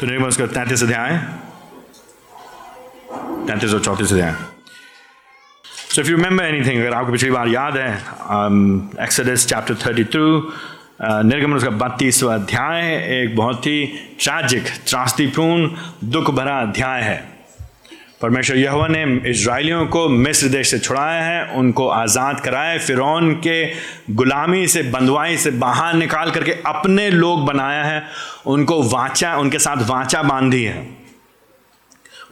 तो निर्गमन उसका तैंतीस अध्याय तैंतीस और चौंतीस अध्याय। So if you remember anything अगर आपको पिछली बार याद है एक्सडेस चैप्टर थर्टी टू निर्गमन उसका बत्तीसवा अध्याय, एक बहुत ही ट्रैजिक त्रास्तीपूर्ण दुख भरा अध्याय है। परमेश्वर यहोवा ने इसराइलियों को मिस्र देश से छुड़ाया है, उनको आज़ाद कराया है, फिरौन के गुलामी से बंदवाई से बाहर निकाल करके अपने लोग बनाया है, उनको वाचा, उनके साथ वाचा बांधी है।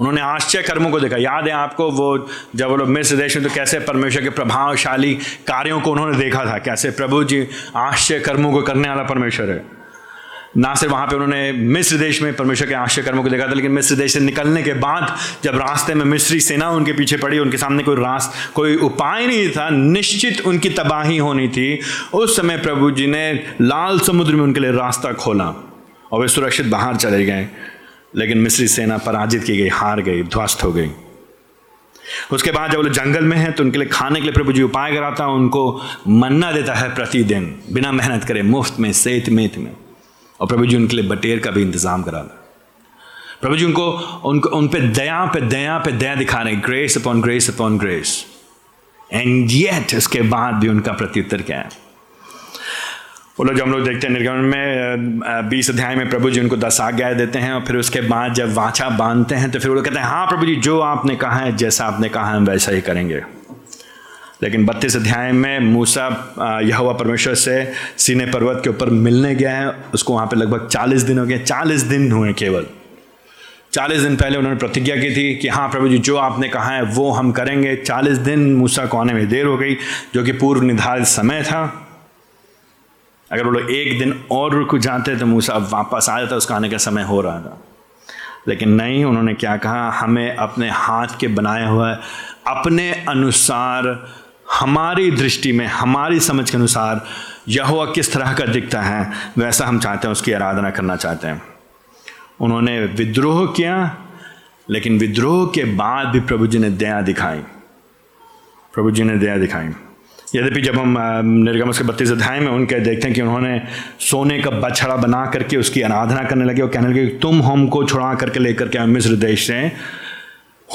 उन्होंने आश्चर्य कर्मों को देखा। याद है आपको वो, जब वो लोग मिस्र देश में तो कैसे परमेश्वर के प्रभावशाली कार्यों को उन्होंने देखा था? कैसे प्रभु जी आश्चर्य कर्मों को करने वाला परमेश्वर है? ना सिर्फ़ वहाँ पे उन्होंने मिस्र देश में परमेश्वर के आश्चर्य कर्मों को देखा था, लेकिन मिस्र देश से निकलने के बाद जब रास्ते में मिस्री सेना उनके पीछे पड़ी, उनके सामने कोई रास, कोई उपाय नहीं था, निश्चित उनकी तबाही होनी थी, उस समय प्रभु जी ने लाल समुद्र में उनके लिए रास्ता खोला और वे सुरक्षित बाहर चले गए, लेकिन मिस्री सेना पराजित की गई, हार गई, ध्वस्त हो गई। उसके बाद जब वो जंगल में है तो उनके लिए खाने के लिए प्रभु जी उपाय कराता, उनको मन्ना देता है प्रतिदिन, बिना मेहनत करे, मुफ़्त में सेत मेत में। और प्रभु जी उनके लिए बटेर का भी इंतज़ाम करा दे प्रभु जी उनको उनको, उन पे दया पे दया पे दया दिखा रहे grace upon grace upon grace and yet इसके बाद भी उनका प्रत्युत्तर क्या है? वो लोग जब हम लोग देखते हैं निर्गमन में बीस अध्याय में प्रभु जी उनको दस आज्ञाएँ देते हैं, और फिर उसके बाद जब वाचा बांधते हैं तो फिर वो लोग कहते हैं हाँ प्रभु जी, जो आपने कहा है, जैसा आपने कहा है, हम वैसा ही करेंगे। लेकिन बत्तीस अध्याय में मूसा यहोवा परमेश्वर से सीने पर्वत के ऊपर मिलने गया है। उसको वहाँ पे लगभग चालीस दिन हो गए। चालीस दिन हुए केवल। चालीस दिन पहले उन्होंने प्रतिज्ञा की थी कि हाँ प्रभु जी, जो आपने कहा है, वो हम करेंगे। चालीस दिन मूसा को आने में देर हो गई, जो कि पूर्व निर्धारित समय था। अगर वो लोग एक दिन और रुक जाते तो मूसा वापस आ जाता, उसका आने का समय हो रहा था। लेकिन नहीं, उन्होंने क्या कहा? हमें अपने हाथ के बनाए हुए अपने अनुसार हमारी दृष्टि में, हमारी समझ के अनुसार यहोवा किस तरह का दिखता है, वैसा हम चाहते हैं, उसकी आराधना करना चाहते हैं। उन्होंने विद्रोह किया, लेकिन विद्रोह के बाद भी प्रभु जी ने दया दिखाई। प्रभु जी ने दया दिखाई। यद्यपि जब हम निर्गमस के बत्तीस अध्याय में उनके देखते हैं कि उन्होंने सोने का बछड़ा बना करके उसकी आराधना करने लगे और कहने लगे, तुम हमको छुड़ा करके लेकर के मिस्र देश से।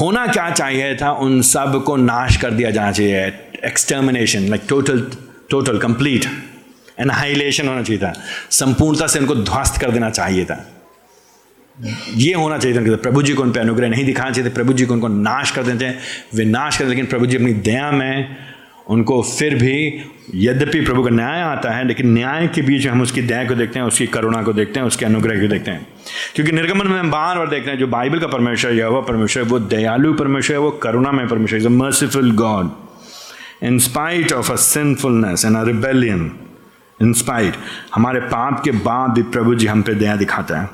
होना क्या चाहिए था? उन सबको नाश कर दिया जाना चाहिए। Extermination like total total complete annihilation होना चाहिए था। संपूर्णता से उनको ध्वस्त कर देना चाहिए था। ये होना चाहिए था प्रभु जी को उन पर अनुग्रह नहीं दिखाना चाहिए प्रभु जी को उनको नाश कर देते हैं वे नाश कर लेकिन प्रभु जी अपनी दया में उनको फिर भी, यद्यपि प्रभु का न्याय आता है, लेकिन न्याय के बीच में हम उसकी दया को देखते हैं, उसकी करुणा को देखते हैं, उसके अनुग्रह को देखते हैं। क्योंकि निर्गमन में हम बार बार देखते हैं, जो बाइबल का परमेश्वर या वह परमेश्वर, वो दयालु परमेश्वर है वो करुणा में परमेश्वर is a merciful God in spite of a sinfulness and a rebellion in spite हमारे पाप के बाद भी प्रभु जी हम पे दया दिखाता है।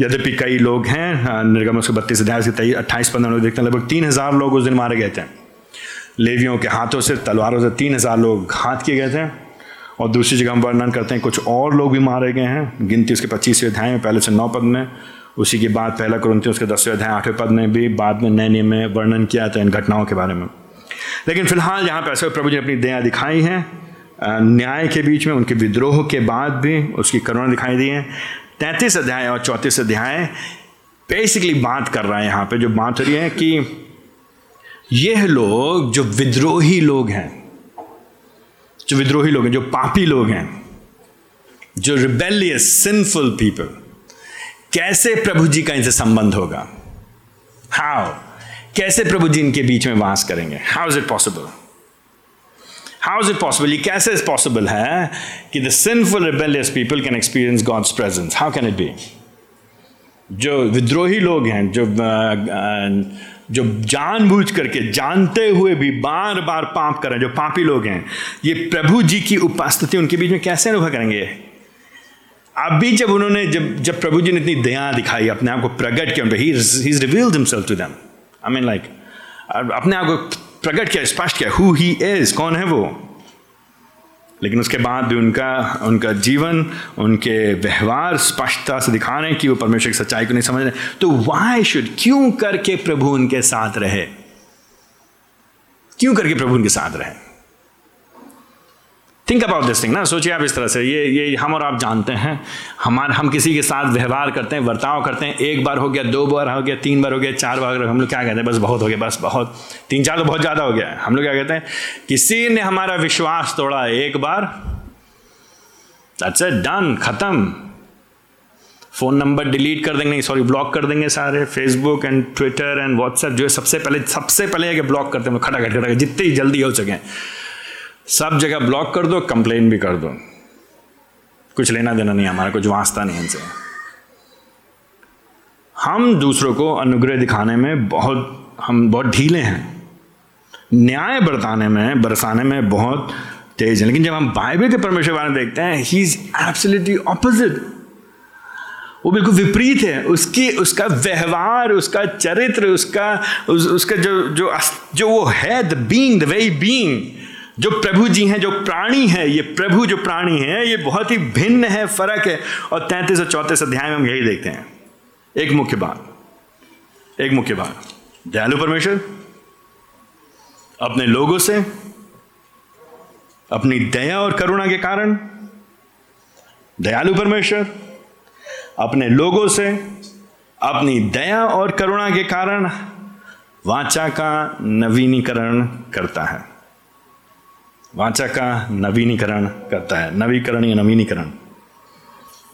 यद्यपि कई लोग हैं निर्गम उसके बत्तीस अध्याय से तेईस, अट्ठाईस, पंद्रह लोग देखते हैं, लगभग तीन हज़ार लोग उस दिन मारे गए थे। लेवियों के हाथों से, तलवारों से तीन हज़ार लोग घात किए गए थे। और दूसरी जगह हम वर्णन करते हैं, कुछ और लोग भी मारे गए हैं। गिनती उसके पच्चीसवें अध्याय में, पहले से नौ पद में, उसी के बाद पहला क्रंथी उसके दसवें अध्याय, आठवें पद में भी बाद में नए नियम में वर्णन किया था इन घटनाओं के बारे में। लेकिन फ़िलहाल यहाँ पर ऐसे प्रभु जी अपनी दया दिखाई है न्याय के बीच में, उनके विद्रोह के बाद भी उसकी करुणा दिखाई दी है। तैंतीस अध्याय और चौंतीस अध्याय बेसिकली बात कर रहा है यहाँ पे, जो बात हो रही है कि यह लोग जो विद्रोही लोग हैं, जो विद्रोही लोग हैं, जो पापी लोग हैं, जो रिबेलियस सिंफुल पीपल कैसे प्रभु जी का इनसे संबंध होगा? हाउ कैसे प्रभु जी इनके बीच में वास करेंगे? How is it possible how is it possible ये कैसे पॉसिबल है कि the sinful rebellious people can experience God's presence how can it be जो विद्रोही लोग हैं, जो जो जानबूझ करके, जानते हुए भी बार बार पाप करें जो पापी लोग हैं, ये प्रभु जी की उपस्थिति उनके बीच में कैसे अनुभव करेंगे? अभी जब उन्होंने, जब जब प्रभु जी ने इतनी दया दिखाई, अपने आप को प्रकट किया he revealed himself to I mean like अपने आप को प्रकट किया, स्पष्ट किया हु ही इज़ कौन है वो? लेकिन उसके बाद भी उनका उनका जीवन, उनके व्यवहार स्पष्टता से दिखा रहे हैं कि वो परमेश्वर की सच्चाई को नहीं समझ रहे। तो वाई शुड क्यों करके प्रभु उनके साथ रहे? क्यों करके प्रभु उनके साथ रहे? थिंक अबाउट दिस थिंग ना, सोचिए आप इस तरह से। ये ये हम और आप जानते हैं। हमारे, हम किसी के साथ व्यवहार करते हैं, वर्ताव करते हैं। एक बार हो गया, दो बार हो गया, तीन बार हो गया, चार बार हो गया। हम लोग क्या कहते हैं? बस बहुत हो गया, बस बहुत। तीन चार तो बहुत ज़्यादा हो गया हम लोग क्या कहते हैं? किसी ने हमारा विश्वास तोड़ा एक बार दैट्स इट डन खत्म। फ़ोन नंबर डिलीट कर देंगे सॉरी ब्लॉक कर देंगे सारे। Facebook and Twitter and WhatsApp जो है सबसे पहले सबसे पहले ब्लॉक करते हैं खटा खट खटा जितनी जल्दी हो सके। सब जगह ब्लॉक कर दो कंप्लेन भी कर दो। कुछ लेना देना नहीं हमारा कुछ वास्ता नहीं इनसे। हम दूसरों को अनुग्रह दिखाने में बहुत हम बहुत ढीले हैं। न्याय बरताने में बरसाने में बहुत तेज है। लेकिन जब हम बाइबल के परमेश्वर बारे में देखते हैं ही इज़ एब्सोल्युटली ऑपोजिट वो बिल्कुल विपरीत है। उसकी उसका व्यवहार उसका चरित्र उसका उस, उसका जो जो जो वो है the being the very being जो प्रभु जी हैं, जो प्राणी है, ये प्रभु जो प्राणी है, ये बहुत ही भिन्न है, फ़र्क है। और तैंतीस और चौंतीस अध्याय में हम यही देखते हैं। एक मुख्य बात, एक मुख्य बात। दयालु परमेश्वर, अपने लोगों से, अपनी दया और करुणा के कारण, दयालु परमेश्वर, अपने लोगों से, अपनी दया और करुणा के कारण वाचा का नवीनीकरण करता है। वाचा का नवीनीकरण करता है। नवीकरण या नवीनीकरण।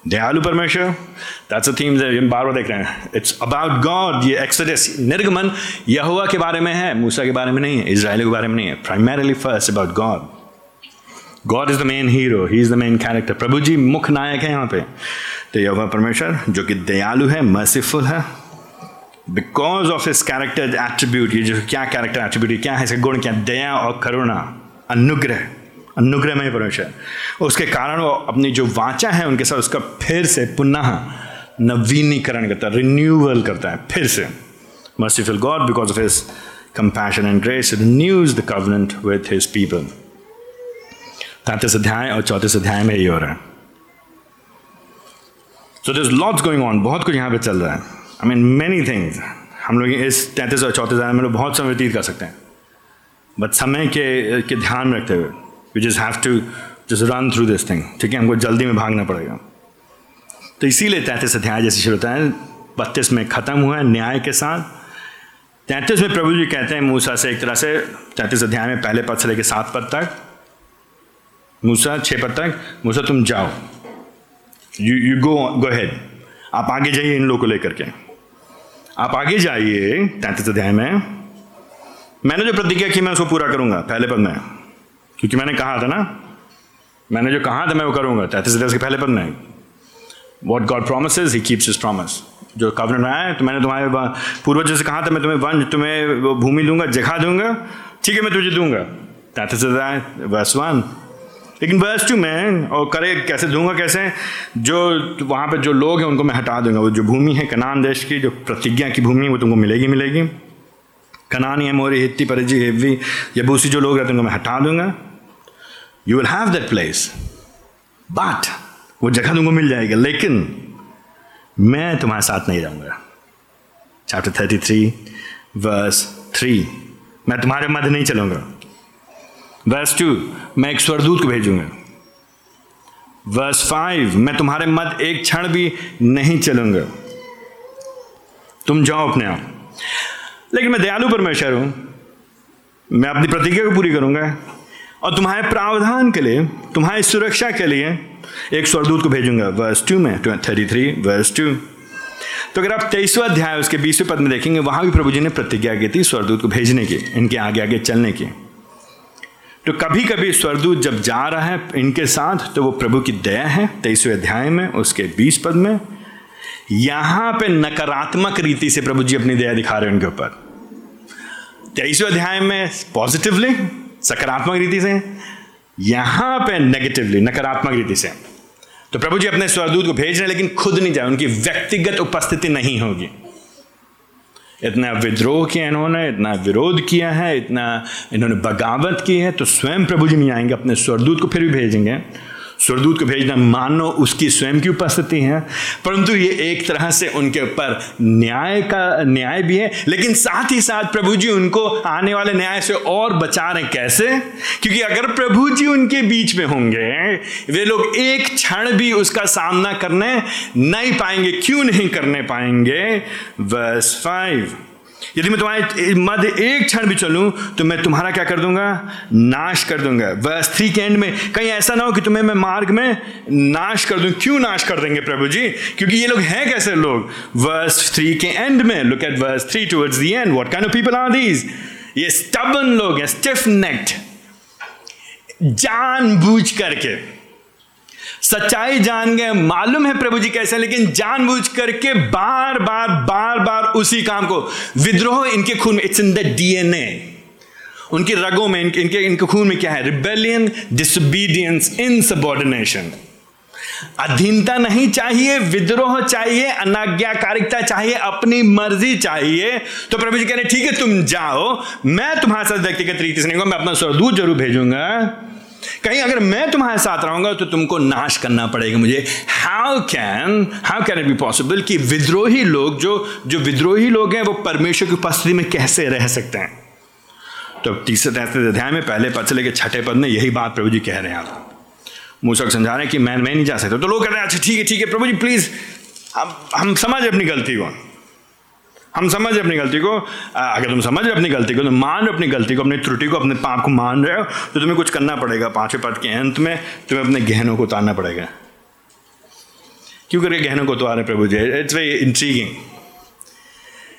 दयालु परमेश्वर दैट्स अ थीम हम बार बार देख रहे हैं। इट्स अबाउट गॉड ये एक्सोडस निर्गमन यहुआ के बारे में है, मूसा के बारे में नहीं है इसराइल के बारे में नहीं है। Primarily first about God God is the main hero he is the main character प्रभु जी मुख्य नायक है यहाँ पे। तो यह परमेश्वर, जो कि दयालु है मर्सीफुल है because of his character attribute ये जो क्या कैरेक्टर एट्रीब्यूट क्या है, इसका गुण क्या? दया और करुणा। अनुग्रह अनुग्रह में परमेश्वर। उसके कारण वो अपनी जो वाचा है उनके साथ उसका फिर से पुनः नवीनीकरण करता है रिन्यूअल करता है, फिर से। Merciful God because of his compassion and grace renews the covenant with his people तैतीस अध्याय और चौतीस अध्याय में यही हो रहा है। So this lots going on बहुत कुछ यहाँ पे चल रहा है। आई मीन मेनी थिंग्स हम लोग इस तैंतीस और चौंतीस में लोग बहुत समय व्यतीत कर सकते हैं। बट समय के के ध्यान रखते हुए you just have to just run through this thing ठीक है? हमको जल्दी में भागना पड़ेगा। तो इसीलिए तैंतीस अध्याय जैसे शुरू होता है, बत्तीस में ख़त्म हुआ है न्याय के साथ। तैंतीस में प्रभु जी कहते हैं, मूसा से एक तरह से, तैंतीस अध्याय में पहले पद से लेकर सात पद तक। मूसा छः पद तक, मूसा, तुम जाओ। You you go go ahead आप आगे जाइए इन लोगों को लेकर के। आप आगे जाइए तैंतीस अध्याय में। मैंने जो प्रतिज्ञा की, मैं उसको पूरा करूँगा, पहले पद में। क्योंकि मैंने कहा था ना, मैंने जो कहा था, मैं वो करूँगा। तैतीस अध्याय के पहले पद में। What God promise he keeps his promise जो कवरन में आया तो मैंने तुम्हारे पूर्वज से कहा था, मैं तुम्हें वन, तुम्हें भूमि दूँगा, जगह दूँगा। ठीक है, मैं तुझे दूँगा। तैतीस अध्याय वर्ष वन लेकिन वर्स टू मैं, और करे कैसे दूँगा, कैसे? जो वहाँ पर जो लोग हैं, उनको मैं हटा दूँगा। वो जो भूमि है, कनान देश की, जो प्रतिज्ञा की भूमि वो तुमको मिलेगी मिलेगी। कनानी है, मोरी हित्ती परिजी हेवी। यबूसी जो लोग रहते हैं, उनको मैं हटा दूँगा। You will have that place but वो जगह तुमको मिल जाएगी, लेकिन मैं तुम्हारे साथ नहीं रहूँगा। Chapter thirty three verse three मैं तुम्हारे मध्य नहीं चलूँगा। वर्स टू मैं एक स्वरदूत को भेजूँगा। वर्स फाइव मैं तुम्हारे मत एक क्षण भी नहीं चलूँगा। तुम जाओ अपने आप। लेकिन मैं दयालु परमेश्वर हूँ। मैं अपनी प्रतिज्ञा को पूरी करूँगा। और तुम्हारे प्रावधान के लिए, तुम्हारी सुरक्षा के लिए एक स्वरदूत को भेजूँगा। वर्स टू में थर्टी थ्री वर्स टू तो अगर आप तेईसवा अध्याय उसके बीसवें पद में देखेंगे, वहाँ भी प्रभु जी ने प्रतिज्ञा की थी स्वरदूत को भेजने की, इनके आगे आगे चलने की। तो कभी कभी स्वरदूत जब जा रहा है इनके साथ तो वो प्रभु की दया है, तेईसवें अध्याय में, उसके बीस पद में। यहाँ पे नकारात्मक रीति से प्रभु जी अपनी दया दिखा रहे हैं उनके ऊपर। तेईसवें अध्याय में पॉजिटिवली सकारात्मक रीति से, यहाँ पे नेगेटिवली नकारात्मक रीति से। तो प्रभु जी अपने स्वरदूत को भेज रहे हैं, लेकिन खुद नहीं जाए, उनकी व्यक्तिगत उपस्थिति नहीं होगी। इतना विद्रोह किया इन्होंने, इतना विरोध किया है, इतना इन्होंने बगावत की है तो स्वयं प्रभु जी नहीं आएँगे, अपने स्वरदूत को फिर भी भेजेंगे। स्वर्गदूत को भेजना, मानो उसकी स्वयं की उपस्थिति है। परंतु ये एक तरह से उनके ऊपर न्याय का, न्याय भी है, लेकिन साथ ही साथ प्रभु जी उनको आने वाले न्याय से और बचा रहे कैसे? क्योंकि अगर प्रभु जी उनके बीच में होंगे, वे लोग एक क्षण भी उसका सामना करने नहीं पाएँगे, क्यों नहीं करने पाएँगे? वर्स फाइव यदि मैं तुम्हारे मध्य एक क्षण भी चलूँ तो मैं तुम्हारा क्या कर दूँगा? नाश कर दूँगा। वर्स थ्री के एंड में, कहीं ऐसा ना हो कि तुम्हें मैं मार्ग में नाश कर दूँ। क्यों नाश कर देंगे प्रभु जी? क्योंकि ये लोग हैं कैसे लोग? वर्स थ्री के एंड में look at verse three towards the end what of people are these ये स्टबन लोग हैं स्टिफ नेक्ड जानबूझ करके। सच्चाई जान गए मालूम है प्रभु जी कैसे लेकिन जानबूझ करके बार बार बार बार उसी काम को। विद्रोह इनके खून में इट्स इन द डीएनए उनके रगों में इनके इनके, इनके खून में क्या है? रिबेलियन डिसबीडियंस इन सबॉर्डिनेशन अधीनता नहीं चाहिए विद्रोह चाहिए अनाज्ञाकारिकता चाहिए अपनी मर्ज़ी चाहिए। तो प्रभु जी कह रहे ठीक है तुम जाओ मैं तुम्हारे साथ व्यक्तिगत रीति से नहीं मैं अपना स्वरदूत ज़रूर भेजूँगा। कहीं अगर मैं तुम्हारे साथ रहूँगा तो तुमको नाश करना पड़ेगा मुझे। How can how can it be possible कि विद्रोही लोग जो जो विद्रोही लोग हैं, वो परमेश्वर की उपस्थिति में कैसे रह सकते हैं? तो तीसरे तैतीस अध्याय में पहले पद से लेकर छठे पद में यही बात प्रभु जी कह रहे हैं मूसा को समझा रहे हैं कि मैं मैं नहीं जा सकता। तो लोग कह रहे हैं अच्छा ठीक है ठीक है, प्रभु जी प्लीज़ हम हम समझ अपनी गलती को हम समझ अपनी गलती को। अगर तुम समझ अपनी गलती को, तुम मान अपनी गलती को, अपनी त्रुटि को, अपने पाप को मान रहे हो तो तुम्हें कुछ करना पड़ेगा पाँचवें पद के अंत में। तुम्हें अपने गहनों को उतारना पड़ेगा। क्यों करके गहनों को उतारे प्रभु जी? इट्स वेरी इंट्रीगिंग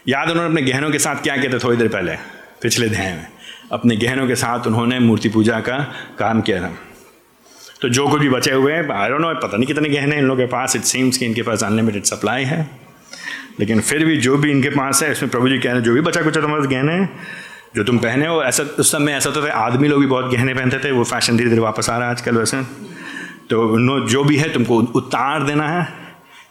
याद उन्होंने अपने गहनों के साथ क्या किया था थोड़ी देर पहले? पिछले अध्याय में अपने गहनों के साथ उन्होंने मूर्ति पूजा का काम किया था। तो जो कुछ भी बचे हुए हैं आई डोंट नो पता नहीं कितने गहने इन लोगों के पास। इट सीम्स कि इनके पास अनलिमिटेड सप्लाई है। लेकिन फिर भी जो भी इनके पास है, इसमें प्रभु जी कह रहे हैं जो भी बचा कुछ तुम्हारे गहने हैं जो तुम पहने हो, ऐसा, उस समय ऐसा होता था, आदमी लोग भी बहुत गहने पहनते थे, वो फ़ैशन धीरे धीरे वापस आ रहा है आजकल वैसे। तो नो, जो भी है, तुमको उतार देना है,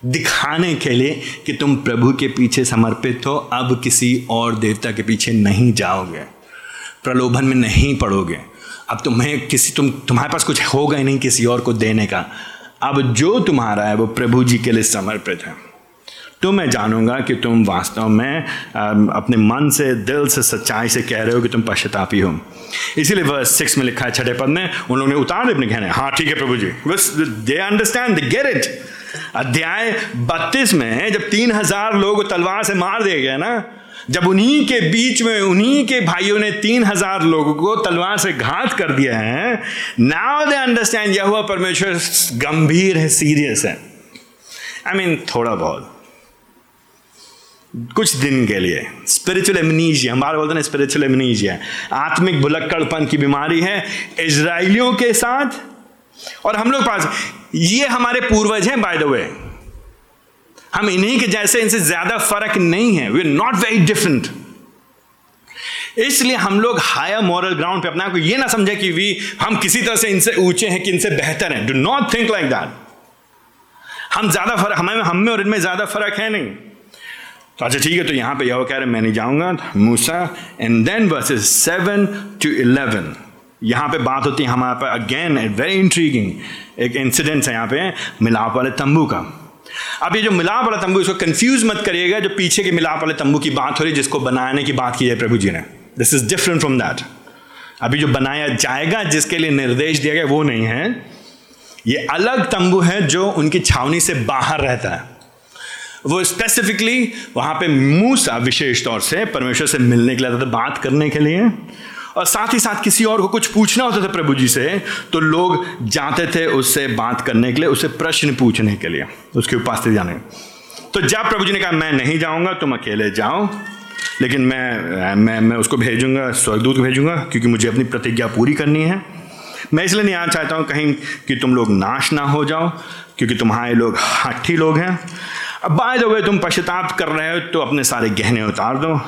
दिखाने के लिए कि तुम प्रभु के पीछे समर्पित हो, अब किसी और देवता के पीछे नहीं जाओगे, प्रलोभन में नहीं पड़ोगे। अब तुम्हें किसी, तुम, तुम्हारे पास कुछ होगा ही नहीं किसी और को देने का। अब जो तुम्हारा है, वो प्रभु जी के लिए समर्पित है। तो मैं जानूँगा कि तुम वास्तव में अपने मन से दिल से सच्चाई से कह रहे हो कि तुम पश्चातापी हो। इसीलिए वर्स सिक्स में लिखा है छठे पद में उन लोगों ने उतार अपने कहने। हाँ ठीक है प्रभु जी। बस they understand they get it अध्याय बत्तीस में जब तीन हज़ार लोग तलवार से मार दिए गए ना जब उन्हीं के बीच में उन्हीं के भाइयों ने तीन हज़ार लोगों को तलवार से घात कर दिया है नाउ दे अंडरस्टैंड यह हुआ परमेश्वर गंभीर है सीरियस है। आई I मीन mean, थोड़ा बहुत। कुछ दिन के लिए। स्पिरिचुअल एमनीजिया हमारे बोलते हैं स्पिरिचुअल एमनीजिया आत्मिक भुलक्कड़पन की बीमारी है इसराइलियों के साथ और हम लोग पास, ये हमारे पूर्वज हैं बाय द वे हम इन्हीं के जैसे, इनसे ज़्यादा फ़र्क नहीं है। We are not very different इसलिए हम लोग हायर मॉरल ग्राउंड पे अपने को ये ना समझे कि वी हम किसी तरह से इनसे ऊँचे हैं कि इनसे बेहतर हैं। Do not think like that हम ज़्यादा फ़र्क, हमें, हम में और इनमें ज़्यादा फ़र्क है नहीं। अच्छा ठीक है तो यहाँ पे यह कह रहे मैं नहीं जाऊँगा मूसा and then verses seven to eleven यहाँ पे बात होती है, हमारे पास अगेन वेरी इंट्रीगिंग एक इंसिडेंट है यहाँ पे, मिलाप वाले तंबू का। अब ये जो मिलाप वाला तंबू, इसको कंफ्यूज मत करिएगा, जो पीछे के मिलाप वाले तंबू की बात हो रही है, जिसको बनाने की बात की है प्रभु जी ने। This is different from that अभी जो बनाया जाएगा, जिसके लिए निर्देश दिया गया, वो नहीं है। ये अलग तंबू है जो उनकी छावनी से बाहर रहता है। वो स्पेसिफिकली वहाँ पे मूसा विशेष तौर से परमेश्वर से मिलने के लिए आता था, बात करने के लिए। और साथ ही साथ किसी और को कुछ पूछना होता था प्रभु जी से तो लोग जाते थे उससे बात करने के लिए उससे प्रश्न पूछने के लिए, उसके उपस्थिति जाने। तो जब प्रभु जी ने कहा, मैं नहीं जाऊँगा, तुम अकेले जाओ, लेकिन मैं मैं मैं उसको भेजूँगा, स्वर्गदूत भेजूँगा, क्योंकि मुझे अपनी प्रतिज्ञा पूरी करनी है। मैं इसलिए नहीं आना चाहता हूँ कहीं कि तुम लोग नाश ना हो जाओ, क्योंकि तुम्हारे लोग हट्ठी लोग हैं अब बाय द वे तुम पश्चाताप कर रहे हो तो अपने सारे गहने उतार दो।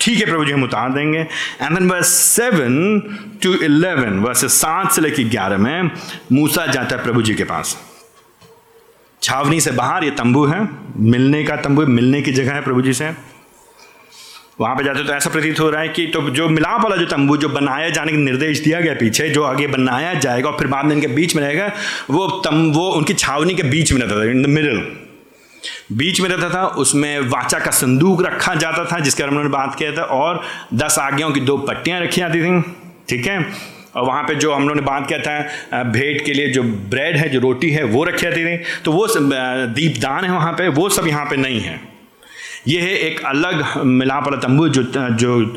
ठीक है प्रभु जी, हम उतार देंगे। And then verse seven to eleven verse सात से लेकर ग्यारह में मूसा जाता है प्रभु जी के पास। छावनी से बाहर, ये तंबू है, मिलने का तंबू मिलने की जगह है प्रभु जी से। वहाँ पे जाते तो ऐसा प्रतीत हो रहा है कि तो जो मिलाप वाला जो तंबू, जो बनाया जाने का निर्देश दिया गया पीछे, जो आगे बनाया जाएगा और फिर बाद में इनके बीच में रहेगा, वो तम वो उनकी छावनी के बीच में रहता था इन द मिडल बीच में रहता था, उसमें वाचा का संदूक रखा जाता था, जिसके बारे में बात किया था, और दस आज्ञाओं की दो पट्टियाँ रखी जाती थी, ठीक है? और वहाँ पे जो हम लोगों ने बात किया था भेंट के लिए जो ब्रेड है, जो रोटी है, वो रखी जाती थी। तो वो दीपदान है वहाँ पे, वो सब यहाँ पे नहीं है। ये है एक अलग मिलाप वाला तंबू, जो जो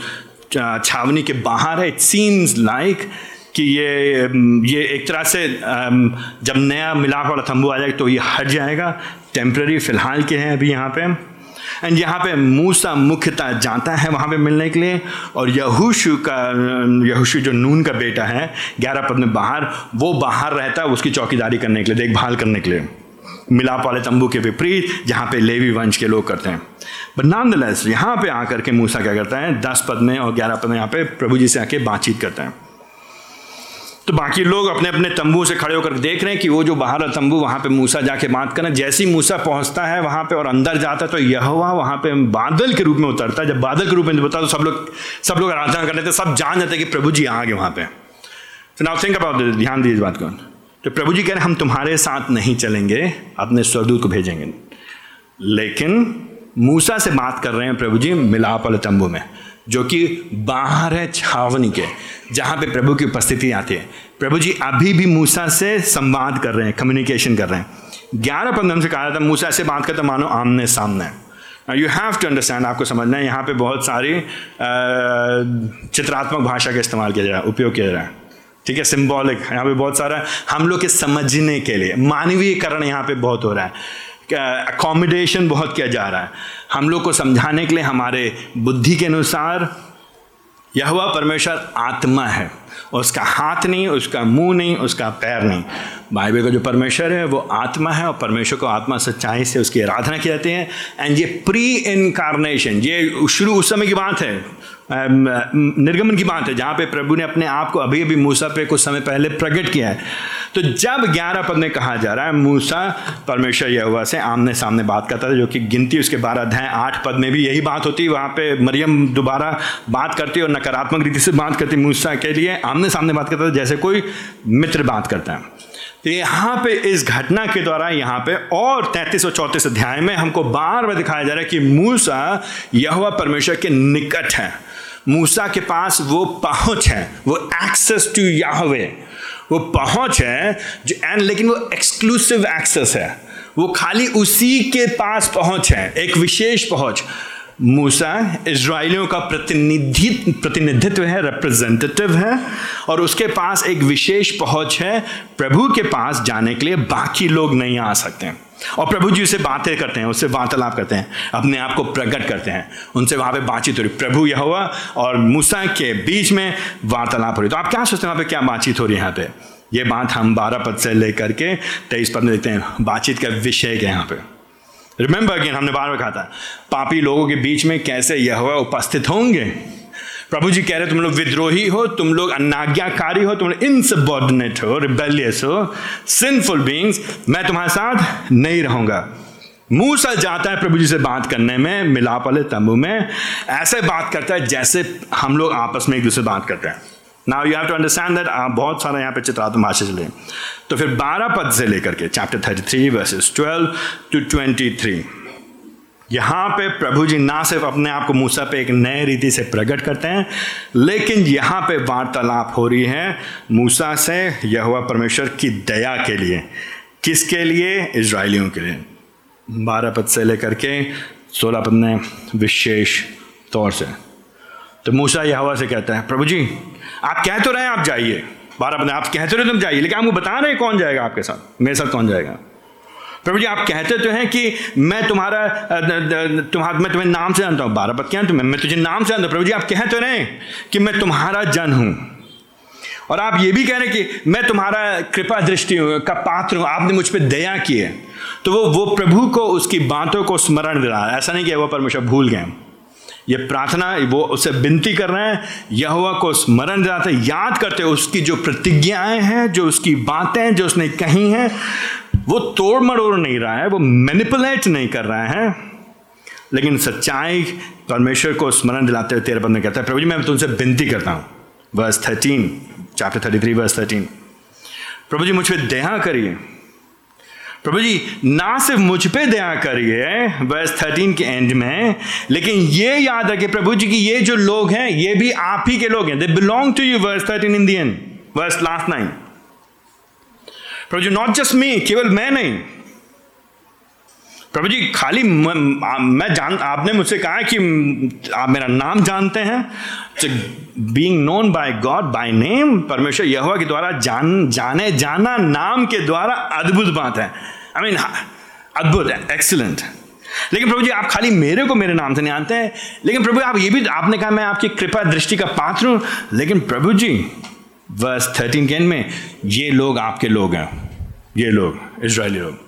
छावनी के बाहर है। इट सीम्स लाइक कि ये ये एक तरह से जब नया मिलाप वाला तंबू आ जाएगा तो ये हट जाएगा। टेम्प्रेरी फ़िलहाल के हैं अभी यहाँ पे। एंड यहाँ पे मूसा मुख्यतः जाता है वहाँ पे मिलने के लिए और यहूशु का, यहूशु जो नून का बेटा है, ग्यारह पद में बाहर, वो बाहर रहता है उसकी चौकीदारी करने के लिए, देखभाल करने के लिए। मिलाप वाले तंबू के विपरीत जहाँ पे लेवी वंश के लोग करते हैं। बट नाम यहाँ पे आकर के मूसा क्या करता है, दस पद में और ग्यारह पद में यहाँ पे प्रभु जी से आके बातचीत करते हैं। तो बाकी लोग अपने अपने तंबू से खड़े होकर देख रहे हैं कि वो जो बाहर तंबू, वहाँ पे मूसा जाके बात करें जैसे ही। मूसा पहुँचता है वहाँ पे और अंदर जाता है तो यह हुआ वहाँ पे बादल के रूप में उतरता है। जब बादल के रूप में उतरता तो सब लोग सब लोग आराधना कर लेते सब जान जाते कि प्रभु जी आ गए वहाँ पे। तो नाउ थिंक अबाउट ध्यान दीजिए इस बात को। तो प्रभु जी कह रहे हैं, हम तुम्हारे साथ नहीं चलेंगे, अपने स्वरदूत को भेजेंगे। लेकिन मूसा से बात कर रहे हैं प्रभु जी मिलाप वाले तंबू में। जो कि बाहर है छावनी के, जहाँ पे प्रभु की उपस्थिति आती है। प्रभु जी अभी भी मूसा से संवाद कर रहे हैं कम्युनिकेशन कर रहे हैं। ग्यारह पंद्रह से कहा था मूसा से बात करते मानो आमने सामने यू हैव टू अंडरस्टैंड आपको समझना है, यहाँ पे बहुत सारी चित्रात्मक भाषा का इस्तेमाल किया जा रहा है, उपयोग किया जा रहा है। ठीक है सिंबॉलिक यहाँ पे बहुत सारा, हम लोग के समझने के लिए, मानवीयकरण यहाँ पे बहुत हो रहा है। अकोमोडेशन बहुत किया जा रहा है। हम लोग को समझाने के लिए हमारे बुद्धि के अनुसार यह परमेश्वर आत्मा है। उसका हाथ नहीं, उसका मुँह नहीं, उसका पैर नहीं। बाइबल का जो परमेश्वर है, वो आत्मा है और परमेश्वर को आत्मा सच्चाई से उसकी आराधना की जाती है। एंड ये प्री इनकारनेशन ये शुरू उस समय की बात है। निर्गमन की बात है, जहाँ पे प्रभु ने अपने आप को अभी अभी मूसा पे कुछ समय पहले प्रकट किया है। तो जब ग्यारह पद में कहा जा रहा है, मूसा परमेश्वर यहोवा से आमने सामने बात करता था, जो कि गिनती उसके बारह अध्याय आठ पद में भी यही बात होती है वहाँ पे मरियम दोबारा बात करती है और नकारात्मक रीति से बात करती मूसा के लिए। आमने सामने बात करता था जैसे कोई मित्र बात करता है। तो यहाँ पे इस घटना के द्वारा यहाँ पे और तैतीस और चौंतीस अध्याय में हमको बार बार दिखाया जा रहा है कि मूसा यह परमेश्वर के निकट है। मूसा के पास वो पहुँच है, वो एक्सेस टू याहवे वो पहुँच है, जो एंड लेकिन वो एक्सक्लूसिव एक्सेस है। वो खाली उसी के पास पहुँच है, एक विशेष पहुँच। मूसा इसराइलियों का प्रतिनिधि प्रतिनिधित्व है रिप्रेजेंटेटिव है, और उसके पास एक विशेष पहुँच है, प्रभु के पास जाने के लिए बाकी लोग नहीं आ सकते। हैं और प्रभु जी उससे बातें करते हैं, उससे वार्तालाप करते हैं, अपने आप को प्रकट करते हैं। उनसे वहाँ पे बातचीत हो रही, प्रभु यह हुआ और मूसा के बीच में वार्तालाप हो रही। तो आप क्या सोचते हैं, वहाँ पे क्या बातचीत हो रही है यहाँ पे? ये बात हम बारह पद से लेकर के तेईस पद में देखते हैं, बातचीत का विषय क्या यहाँ पे? रिमेंबर अगेन हमने बार बार कहा था, पापी लोगों के बीच में कैसे यह उपस्थित होंगे? प्रभु जी कह रहे तुम लोग विद्रोही हो, तुम लोग अनाज्ञाकारी हो, तुम लोग इनसबॉर्डिनेट हो रिबेलियस हो सिंफुल बींग्स मैं तुम्हारे साथ नहीं रहूँगा। मूसा जाता है प्रभु जी से बात करने में, मिलाप वाले तंबू में, ऐसे बात करता है जैसे हम लोग आपस में एक दूसरे बात करते हैं। Now you have to understand that बहुत सारा यहाँ पे चित्रात्मक भाषा चले तो फिर बारह पद से लेकर के chapter thirty three verses twelve to twenty three यहाँ पे प्रभु जी ना सिर्फ़ अपने आप को मूसा पे एक नए रीति से प्रकट करते हैं, लेकिन यहाँ पे वार्तालाप हो रही है मूसा से यह परमेश्वर की दया के लिए। किसके लिए? इसराइलियों के लिए। बारह पद से लेकर के सोलह पद में विशेष तौर से। तो मूसा यहवा से कहता है, प्रभु जी आप कह तो रहे हैं आप जाइए। बारह पद आप कहते रहे तुम जाइए, लेकिन आपको बता रहे हैं कौन जाएगा आपके साथ। मेरे साथ कौन जाएगा? प्रभु जी, आप कहते तो हैं कि मैं तुम्हारा तुम्हारा, मैं तुम्हें नाम से जानता हूँ। बारह पद क्या तुम्हें? मैं तुझे नाम से जानता हूँ। प्रभु जी, आप कह तो रहे कि मैं तुम्हारा जन हूँ। और आप ये भी कह रहे हैं कि मैं तुम्हारा कृपा दृष्टि का पात्र हूँ। आपने मुझ पर दया की है। तो वो वो प्रभु को, उसकी बातों को स्मरण दिला। ऐसा नहीं कि वो परमेश्वर भूल गए ये प्रार्थना, वो उसे विनती कर रहे हैं यहुआ को स्मरण दिलाते याद करते उसकी जो प्रतिज्ञाएँ हैं, जो उसकी बातें, जो उसने कही हैं, वो तोड़ मड़ोड़ नहीं रहा है, वो मैनिपुलेट नहीं कर रहा है। लेकिन सच्चाई, परमेश्वर को स्मरण दिलाते हुए तेरे पद में कहता है, प्रभु जी, मैं तुमसे विनती करता हूँ। Verse thirteen chapter thirty three verse thirteen प्रभु जी, मुझ दया करिए। प्रभु जी ना सिर्फ़ मुझ पे दया करिए वर्स थर्टीन के एंड में लेकिन ये याद रखिए प्रभु जी की ये जो लोग हैं ये भी आप ही के लोग हैं। They belong to you verse thirteen in the end verse last nine प्रभु जी नॉट जस्ट मी केवल मैं नहीं। प्रभु जी खाली म, आ, मैं जान आपने मुझसे कहा कि आप मेरा नाम जानते हैं। Being known by God by name परमेश्वर यहोवा के द्वारा जान जाने जाना नाम के द्वारा अद्भुत बात है। आई मीन अद्भुत है एक्सीलेंट लेकिन प्रभु जी, आप खाली मेरे को मेरे नाम से नहीं आते हैं। लेकिन प्रभु, आप ये भी, आपने कहा मैं आपकी कृपा दृष्टि का पात्र हूँ। लेकिन प्रभु जी वर्स थर्टीन के में, ये लोग आपके लोग हैं। ये लोग इसराइली लोग।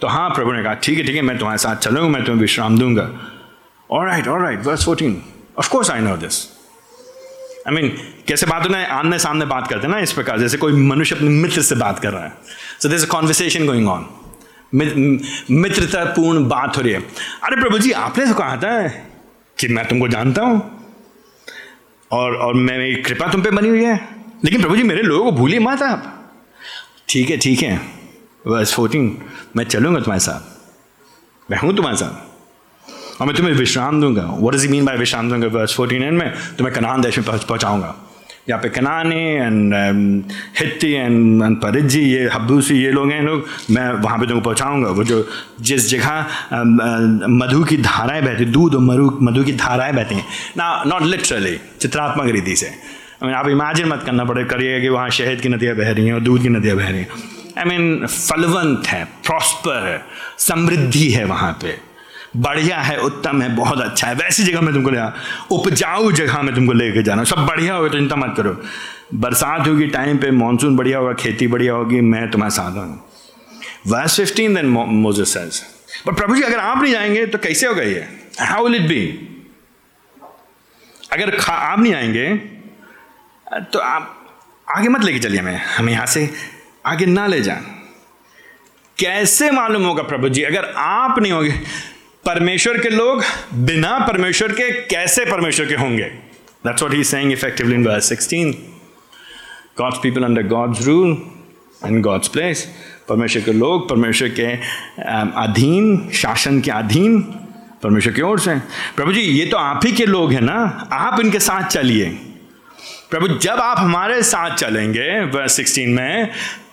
तो हाँ प्रभु ने कहा, ठीक है ठीक है, मैं तुम्हारे साथ चलूँगा, मैं तुम्हें विश्राम दूँगा। और राइट और right verse fourteen of course I know this I mean कैसे बात होना है? आमने सामने बात करते हैं ना इस प्रकार, जैसे कोई मनुष्य अपने मित्र से बात कर रहा है। So this conversation going on मित्रतापूर्ण बात हो रही है। अरे प्रभु जी आपने तो कहा था कि मैं तुमको जानता हूँ, और और मेरी कृपा तुम पे बनी हुई है। लेकिन प्रभु जी मेरे लोगों को भूलिए मत आप। ठीक है ठीक है। बस फोर्टीन, मैं चलूँगा तुम्हारे साथ। मैं हूँ तुम्हारे साथ। और मैं तुम्हें विश्राम दूँगा। वट इज़ मीन बाय विश्राम दूँगा? वर्स फोर्टीन एंड में, तुम्हें कनान देश में पहुंचाऊँगा। यहाँ पे कनानी एंड हित्ती एंड एंड परिजी ये हब्बूसी ये लोग हैं लोग, मैं वहाँ पे तुमको पहुँचाऊँगा, वो जो जिस जगह मधु की धाराएँ बहती दूध और मधु मधु की धाराएँ बहती हैं, ना नॉट लिटरली चित्रात्मक रीति से। आई मीन आप इमेजिन मत करना पड़े, करिए कि वहाँ शहद की नदियाँ बह रही हैं और दूध की नदियाँ बह रही हैं। आई मीन फलवंत है प्रॉस्पर है, समृद्धि है वहाँ पे। बढ़िया है, उत्तम है, बहुत अच्छा है। वैसी जगह में तुमको ले उपजाऊ जगह में तुमको लेके जाना। सब बढ़िया होगा तो चिंता मत करो। बरसात होगी टाइम पे, मानसून बढ़िया होगा, खेती बढ़िया होगी, मैं तुम्हारे साथ हूँ। Verse fifteen then Moses says पर प्रभु जी, अगर आप नहीं जाएँगे तो कैसे होगा ये? हाउ विल इट बी अगर आप नहीं आएँगे तो आप आगे मत लेके चलिए हमें हमें यहाँ से आगे ना ले जाए। कैसे मालूम होगा प्रभु जी, अगर आप नहीं होंगे परमेश्वर के लोग बिना परमेश्वर के कैसे परमेश्वर के होंगे? That's what he saying effectively in verse 16 God's people under God's rule and God's place परमेश्वर के लोग, परमेश्वर के अधीन, शासन के अधीन, परमेश्वर की ओर से। प्रभु जी, ये तो आप ही के लोग हैं ना? आप इनके साथ चलिए। प्रभु, जब आप हमारे साथ चलेंगे वर्स 16 में,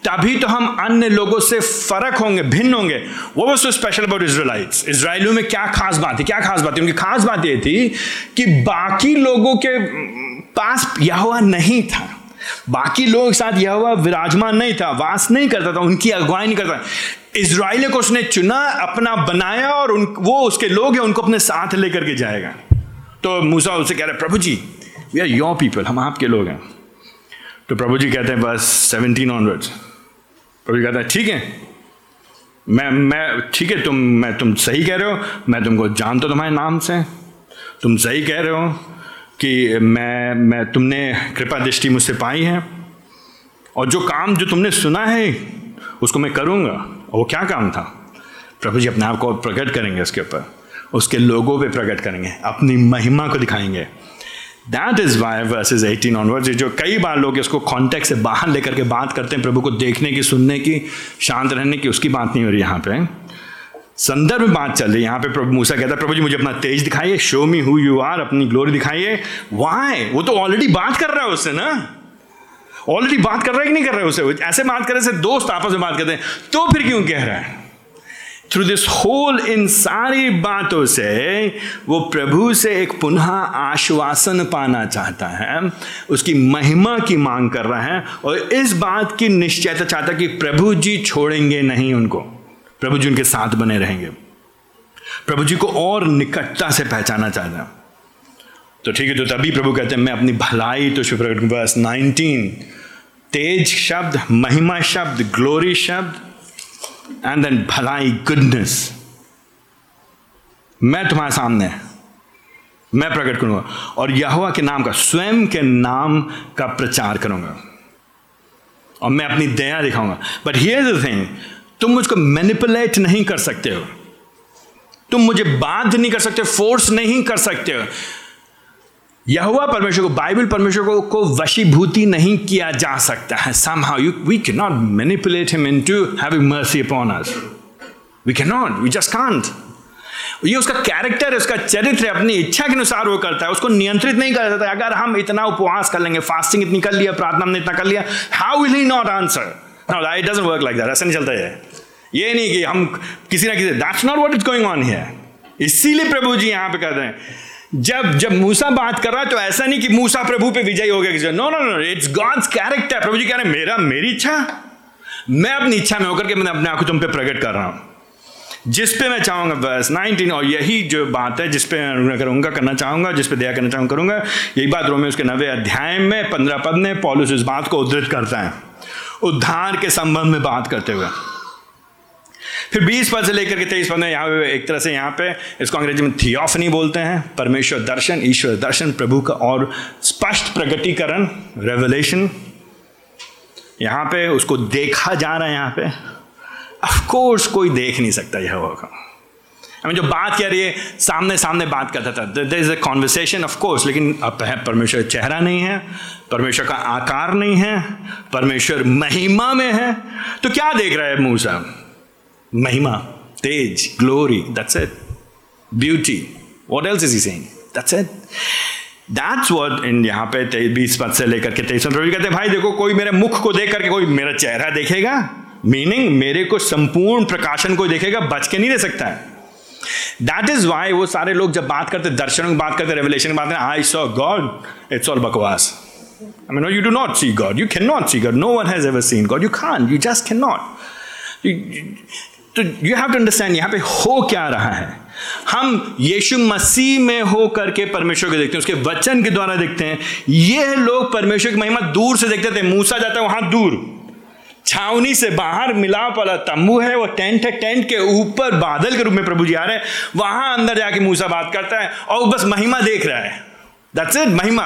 तभी तो हम अन्य लोगों से फ़र्क होंगे, भिन्न होंगे। वो was so special about Israel's इसराइलियों में क्या खास बात है क्या खास बात है उनकी खास बात ये थी कि बाकी लोगों के पास यह हुआ नहीं था। बाकी लोगों के साथ यह हुआ विराजमान नहीं था, वास नहीं करता था, उनकी अगुवाई नहीं करता इसराइल को उसने चुना, अपना बनाया और उन, वो उसके लोग हैं, उनको अपने साथ लेकर के जाएगा। तो मूसा उसे कह रहे प्रभु ji we are your people हम आपके लोग हैं। तो प्रभु जी कहते हैं बस सेवनटीन ऑनवर्ड्स प्रभु जी कहते हैं, ठीक है। मैं मैं, ठीक है, तुम, मैं, तुम सही कह रहे हो। मैं तुमको जानता तुम्हारे नाम से। तुम सही कह रहे हो कि मैं मैं तुमने कृपा दृष्टि मुझसे पाई है। और जो काम जो तुमने सुना है, उसको मैं करूँगा। और वो क्या काम था? प्रभु जी अपने आप को प्रकट करेंगे उसके ऊपर। उसके लोगों पे प्रकट करेंगे। अपनी महिमा को दिखाएँगे। That is why verses eighteen onwards जो कई बार लोग इसको कॉन्टेक्ट से बाहर लेकर के बात करते हैं प्रभु को देखने की, सुनने की, शांत रहने की, उसकी बात नहीं हो रही यहाँ पे। संदर्भ में बात चल रही है। यहाँ पे प्रभु मूसा कहता है, प्रभु जी मुझे अपना तेज दिखाइए show me who you are अपनी ग्लोरी दिखाइए। वाई वो तो ऑलरेडी बात कर रहा है उससे ना। ऑलरेडी बात कर रहा है कि नहीं कर रहा है उससे ऐसे बात कर रहे से दोस्त आपस में बात करते हैं। तो फिर क्यों कह रहा है? थ्रू दिस होल इन सारी बातों से वो प्रभु से एक पुनः आश्वासन पाना चाहता है उसकी महिमा की मांग कर रहा है और इस बात की निश्चयता चाहता कि प्रभु जी छोड़ेंगे नहीं उनको प्रभु जी उनके साथ बने रहेंगे प्रभु जी को और निकटता से पहचाना चाहता है तो ठीक है तो तभी प्रभु कहते हैं मैं अपनी भलाई तो प्रकट बस नाइनटीन तेज शब्द महिमा शब्द ग्लोरी शब्द एंड देन भलाई गुडनेस मैं तुम्हारे सामने मैं प्रकट करूँगा। और यहोवा के नाम का, स्वयं के नाम का प्रचार करूँगा। और मैं अपनी दया दिखाऊँगा। बट हियर द थिंग तुम मुझको मैनिपुलेट नहीं कर सकते हो। तुम मुझे बाध्य नहीं कर सकते फोर्स नहीं कर सकते यहुआ परमेश्वर को बाइबल परमेश्वर को, को वशीभूति नहीं किया जा सकता है। Somehow you we cannot manipulate him into having mercy upon us. We cannot we just can't. ये उसका कैरेक्टर है उसका चरित्र है अपनी इच्छा के अनुसार वो करता है। उसको नियंत्रित नहीं कर सकता अगर हम इतना उपवास कर लेंगे फास्टिंग इतनी कर लिया प्रार्थना हमने इतना कर लिया how will he not answer no it doesn't work like that ऐसा नहीं चलता है। ये नहीं कि हम किसी ना किसी that's not what is going on here इसीलिए प्रभु जी यहाँ पे रहे हैं। जब जब मूसा बात कर रहा है तो ऐसा नहीं कि मूसा प्रभु पे विजय हो गया no no no it's God's character प्रभु जी कह रहे मेरा, मेरी इच्छा? मैं अपनी इच्छा में होकर के मैं अपने को तुम पे प्रकट कर रहा हूँ। जिस पे मैं चाहूँगा बस 19 और यही जो बात है, जिस पे मैं करूँगा करना चाहूँगा, जिस पे दया करना चाहूँगा, करूँगा, यही बात रोमे उसके नवे अध्याय में, पंद्रह पद में, पॉलिस इस बात को उद्धृत करता है। उद्धार के संबंध में बात करते हुए। फिर 20 पद से लेकर के तेईस पद में यहाँ एक तरह से यहाँ पे इसको अंग्रेज़ी में थियोफनी बोलते हैं। परमेश्वर दर्शन, ईश्वर दर्शन, प्रभु का और स्पष्ट प्रगटीकरण रेवलेशन यहाँ पे उसको देखा जा रहा है यहाँ पे। ऑफकोर्स कोई देख नहीं सकता यह होगा हमें जो बात कह रही है सामने सामने बात करता था। There is a conversation of course लेकिन अब परमेश्वर चेहरा नहीं है, परमेश्वर का आकार नहीं है, परमेश्वर महिमा में है। तो क्या देख रहा है मूसा? महिमा तेज glory that's it beauty what else is he saying that's it that's what in यहाँ पे बीस पद से लेकर के तेईस पद कहते भाई देखो कोई मेरे मुख को देख करके कोई मेरा चेहरा देखेगा मीनिंग मेरे को संपूर्ण प्रकाशन को देखेगा बच के नहीं रह सकता है दैट इज़ वाई वो सारे लोग जब बात करते दर्शन की बात करते रेवलेशन की बात करते I saw God it's all बकवास I mean, no, you do not see God. You cannot see God. No one has ever seen God. You can't. You just cannot. You, तो यू हैव टू अंडरस्टैंड यहाँ पे हो क्या रहा है? हम यीशु मसीह में हो करके परमेश्वर को देखते हैं, उसके वचन के द्वारा देखते हैं। ये लोग परमेश्वर की महिमा दूर से देखते थे, मूसा जाता है, वहाँ दूर। छावनी से बाहर मिलाप वाला तंबू है, वो टेंट है, टेंट के ऊपर बादल के रूप में प्रभु जी आ रहे हैं। वहाँ अंदर जाके मूसा बात करता है और बस महिमा देख रहा है। दैट्स इट महिमा।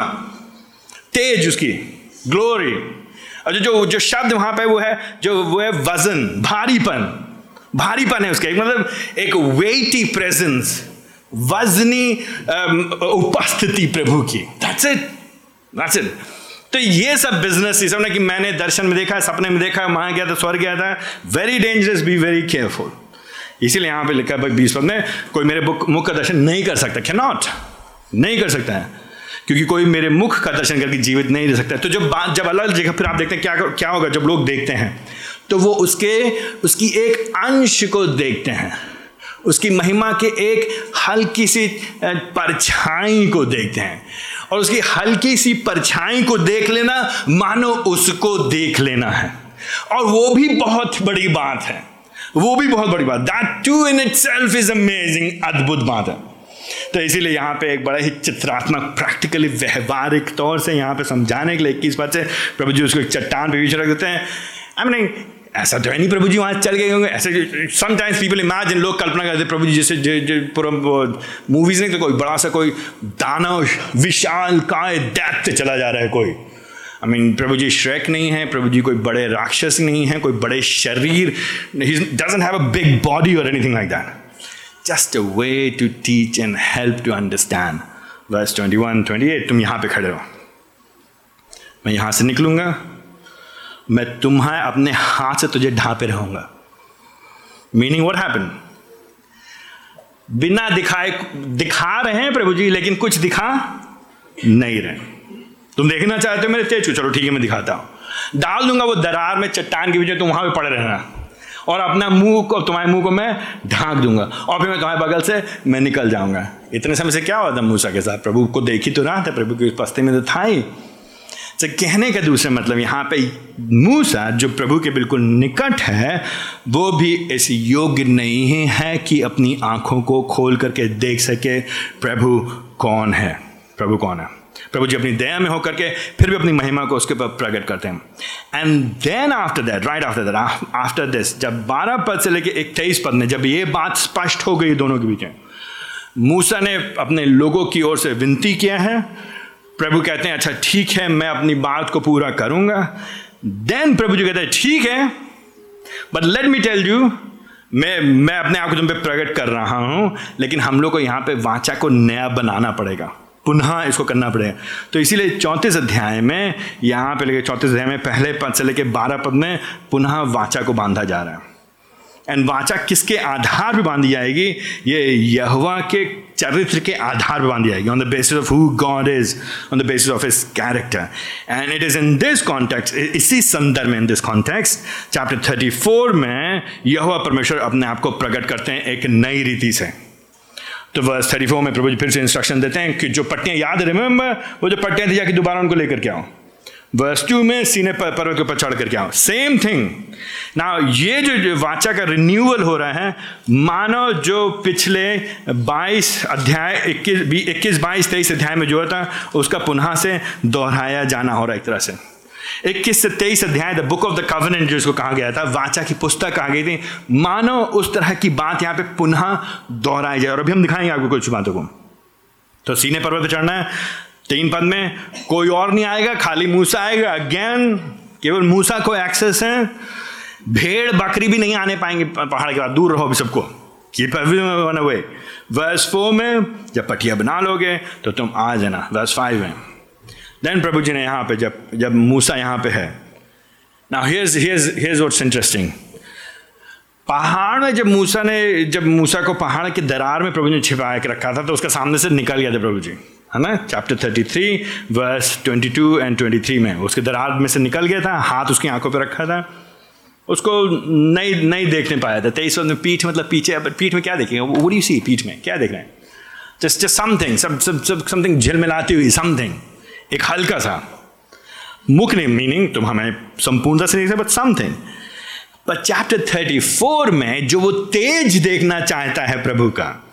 तेज उसकी ग्लोरी और जो जो शब्द वहाँ पे वो है, जो वो है वज़न, भारीपन। भारीपन है उसका। एक मतलब एक वेटी प्रेजेंस वजनी उपस्थिति प्रभु की। दैट्स इट दैट्स इट तो ये सब बिज़नेस सब ना कि मैंने दर्शन में देखा, सपने में देखा, वहाँ गया था, स्वर्ग गया था। Very dangerous be very careful इसीलिए यहाँ पे लिखा है बीस पद में कोई मेरे मुख का दर्शन नहीं कर सकता। क्या नॉट नहीं कर सकता है। क्योंकि कोई मेरे मुख का दर्शन करके जीवित नहीं रह सकता तो जब जब अलग जगह, फिर आप देखते हैं क्या क्या होगा, जब लोग देखते हैं। तो वो उसके, उसकी एक अंश को देखते हैं। उसकी महिमा के एक हल्की सी परछाई को देखते हैं। और उसकी हल्की सी परछाई को देख लेना, मानो उसको देख लेना है। और वो भी बहुत बड़ी बात है। वो भी बहुत बड़ी बात। That too in itself is amazing अद्भुत बात है। तो इसीलिए यहाँ पे एक बड़ा ही चित्रात्मक प्रैक्टिकली व्यवहारिक तौर से यहाँ पे समझाने के लिए इक्कीस बात से प्रभु जी उसको एक चट्टान पे बीच रख देते हैं। आई मीन ऐसा तो है नहीं, प्रभु जी वहाँ चल गए होंगे। ऐसे समटाइम्स पीपल इमेजिन लोग कल्पना करते प्रभु जी जैसे मूवीज़ नहीं तो कोई बड़ा सा कोई दानव, विशाल, काय दैत्य चला जा रहा है कोई। I mean Prabhu ji Shrek नहीं है, प्रभु जी कोई बड़े राक्षस नहीं है, कोई बड़े शरीर doesn't have a big body और anything like that just a way to teach and help to understand verse twenty one twenty eight तुम यहाँ पे खड़े हो। मैं यहाँ से निकलूँगा मैं तुम्हारे अपने हाथ से तुझे ढांपे रहूँगा। मीनिंग वट हैपन बिना दिखाए, दिखा रहे हैं प्रभु जी, लेकिन कुछ दिखा नहीं रहे तुम देखना चाहते हो मेरे तेज चलो ठीक है, मैं दिखाता हूँ। डाल दूँगा वो दरार में चट्टान के पीछे तुम वहाँ पे पड़े रहना। और अपना मुँह को, तुम्हारे मुँह को मैं ढांक दूँगा। और फिर मैं तुम्हारे बगल से मैं निकल जाऊँगा। इतने समय से क्या हुआ था मूसा के साथ? प्रभु को देखी तो रहा था प्रभु की उपस्थिति में तो था ही। तो कहने का दूसरा मतलब यहाँ पे मूसा, जो प्रभु के बिल्कुल निकट है, वो भी इस योग्य नहीं है कि अपनी आँखों को खोल करके देख सके, प्रभु कौन है? प्रभु कौन है? प्रभु जी अपनी दया में होकर के फिर भी अपनी महिमा को उसके ऊपर प्रकट करते हैं। And then after that right after that after this जब बारह पद से लेकर इक्कीस पद में जब ये बात स्पष्ट हो गई दोनों के बीच में, मूसा ने अपने लोगों की ओर से विनती किया है प्रभु कहते हैं अच्छा ठीक है, मैं अपनी बात को पूरा करूँगा। देन प्रभु जी कहते हैं, ठीक है but let me tell you मैं मैं अपने आप को तुम पे प्रकट कर रहा हूँ, लेकिन हम लोग को यहाँ पे वाचा को नया बनाना पड़ेगा। पुनः इसको करना पड़ेगा। तो इसीलिए चौंतीस अध्याय में, यहाँ पे लेके चौंतीस अध्याय में पहले पद से लेके बारह पद में पुनः वाचा को बांधा जा रहा है। एंड वाचा किसके आधार पर बांधी जाएगी? ये यहवा के चरित्र के आधार पर बांधी जाएगी। On the basis of who God is on the basis of his character and it is in this context इसी संदर्भ में in this context chapter thirty four में यहवा परमेश्वर अपने आप को प्रकट करते हैं एक नई रीति से। तो वर्स थर्टी फोर में प्रभु जी फिर से इंस्ट्रक्शन देते हैं कि जो पट्टियाँ याद रिमेंबर वो जो पट्टियाँ थी जाके दोबारा उनको लेकर के आओ। वर्स टू में सीने पर पर्वत के ऊपर चढ़ करके आओ। सेम थिंग ना ये जो, जो वाचा का रिन्यूअल हो रहा है मानो जो पिछले 22 अध्याय 21 21 22 23 अध्याय में जो था उसका पुनः से दोहराया जाना हो रहा है एक तरह से। इक्कीस से तेईस अध्याय the book of the covenant जिसको कहा गया था वाचा की पुस्तक कहा गई थी। मानो उस तरह की बात यहाँ पे पुनः दोहराई जाए। और अभी हम दिखाएँगे आपको कुछ बातों को। तो सीने पर्वत पर चढ़ना है तीन पद में, कोई और नहीं आएगा, खाली मूसा आएगा। अगेन केवल मूसा को एक्सेस है। भेड़, बकरी भी नहीं आने पाएँगे पहाड़ के बाद। दूर रहो अभी सबको। कीप वर्स फोर में, जब पटिया बना लोगे तो तुम आ जाना। वर्स फाइव में। देन प्रभु जी ने यहाँ पे जब जब मूसा यहाँ पे है। ना here's here's here's what's interesting पहाड़ में जब मूसा ने, जब मूसा को पहाड़ के दरार में प्रभु जी ने छिपा के रखा था तो उसके सामने से निकल गया था प्रभु जी। है ना? Chapter thirty three verse twenty two and twenty three में। उसके दरार में से निकल गया था, हाथ उसकी आँखों पर रखा था। उसको नहीं नहीं देखने पाया था। तेईस में पीठ मतलब पीछे पीठ में क्या देखेंगे? वो यू सी पीठ में क्या देख रहे हैं? जस्ट जस्ट समथिंग सब सब सब समथिंग झिलमिलाती हुई समथिंग एक हल्का सा। मुख नहीं मीनिंग तुम हमें संपूर्णता से नहीं बट समथिंग पर चैप्टर थर्टी फोर में जो वो तेज देखना चाहता है प्रभु का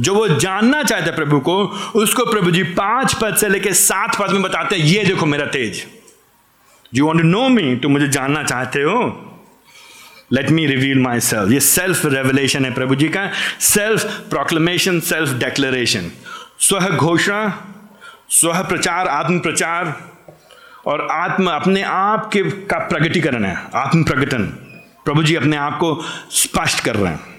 जो वो जानना चाहता प्रभु को, उसको प्रभु जी पाँच पद से लेकर सात पद में बताते हैं, ये देखो मेरा तेज। यू वॉन्ट नो मी तुम मुझे जानना चाहते हो? Let me reveal myself ये सेल्फ रेवलेशन है प्रभु जी का। सेल्फ प्रोक्लेमेशन सेल्फ डेक्लेरेशन स्व घोषणा स्व प्रचार, आत्म प्रचार और आत्म अपने आप के का प्रगटीकरण है, आत्म प्रगटन। प्रभु जी अपने आप को स्पष्ट कर रहे हैं।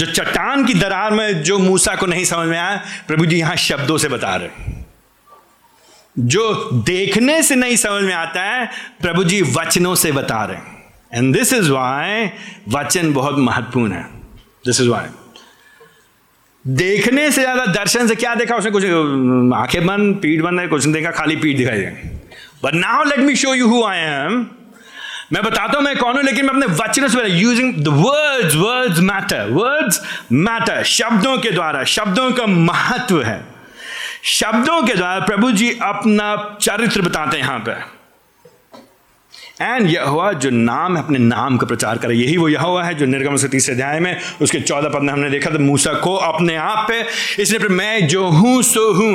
जो चट्टान की दरार में जो मूसा को नहीं समझ में आया, प्रभु जी यहाँ शब्दों से बता रहे जो देखने से नहीं समझ में आता है, प्रभु जी वचनों से बता रहे एंड दिस इज़ वाई वचन बहुत महत्वपूर्ण है। दिस इज़ वाई देखने से ज़्यादा दर्शन से क्या देखा उसने? कुछ आँखें बंद, पीठ बंद है, कुछ नहीं देखा, खाली पीठ दिखाई दे but now let me show you who I am मैं बताता हूँ मैं कौन हूँ, लेकिन मैं अपने वचन से using the words words matter words matter शब्दों के द्वारा, शब्दों का महत्व है। शब्दों के द्वारा प्रभु जी अपना चरित्र बताते हैं यहाँ पर। एंड यह हुआ जो नाम है, अपने नाम का प्रचार करे, यही वो यह हुआ है जो निर्गम से तीसरे अध्याय में, उसके चौदह पद में हमने देखा था, मूसा को अपने आप पे, इसलिए मैं जो हूँ, सो हूँ।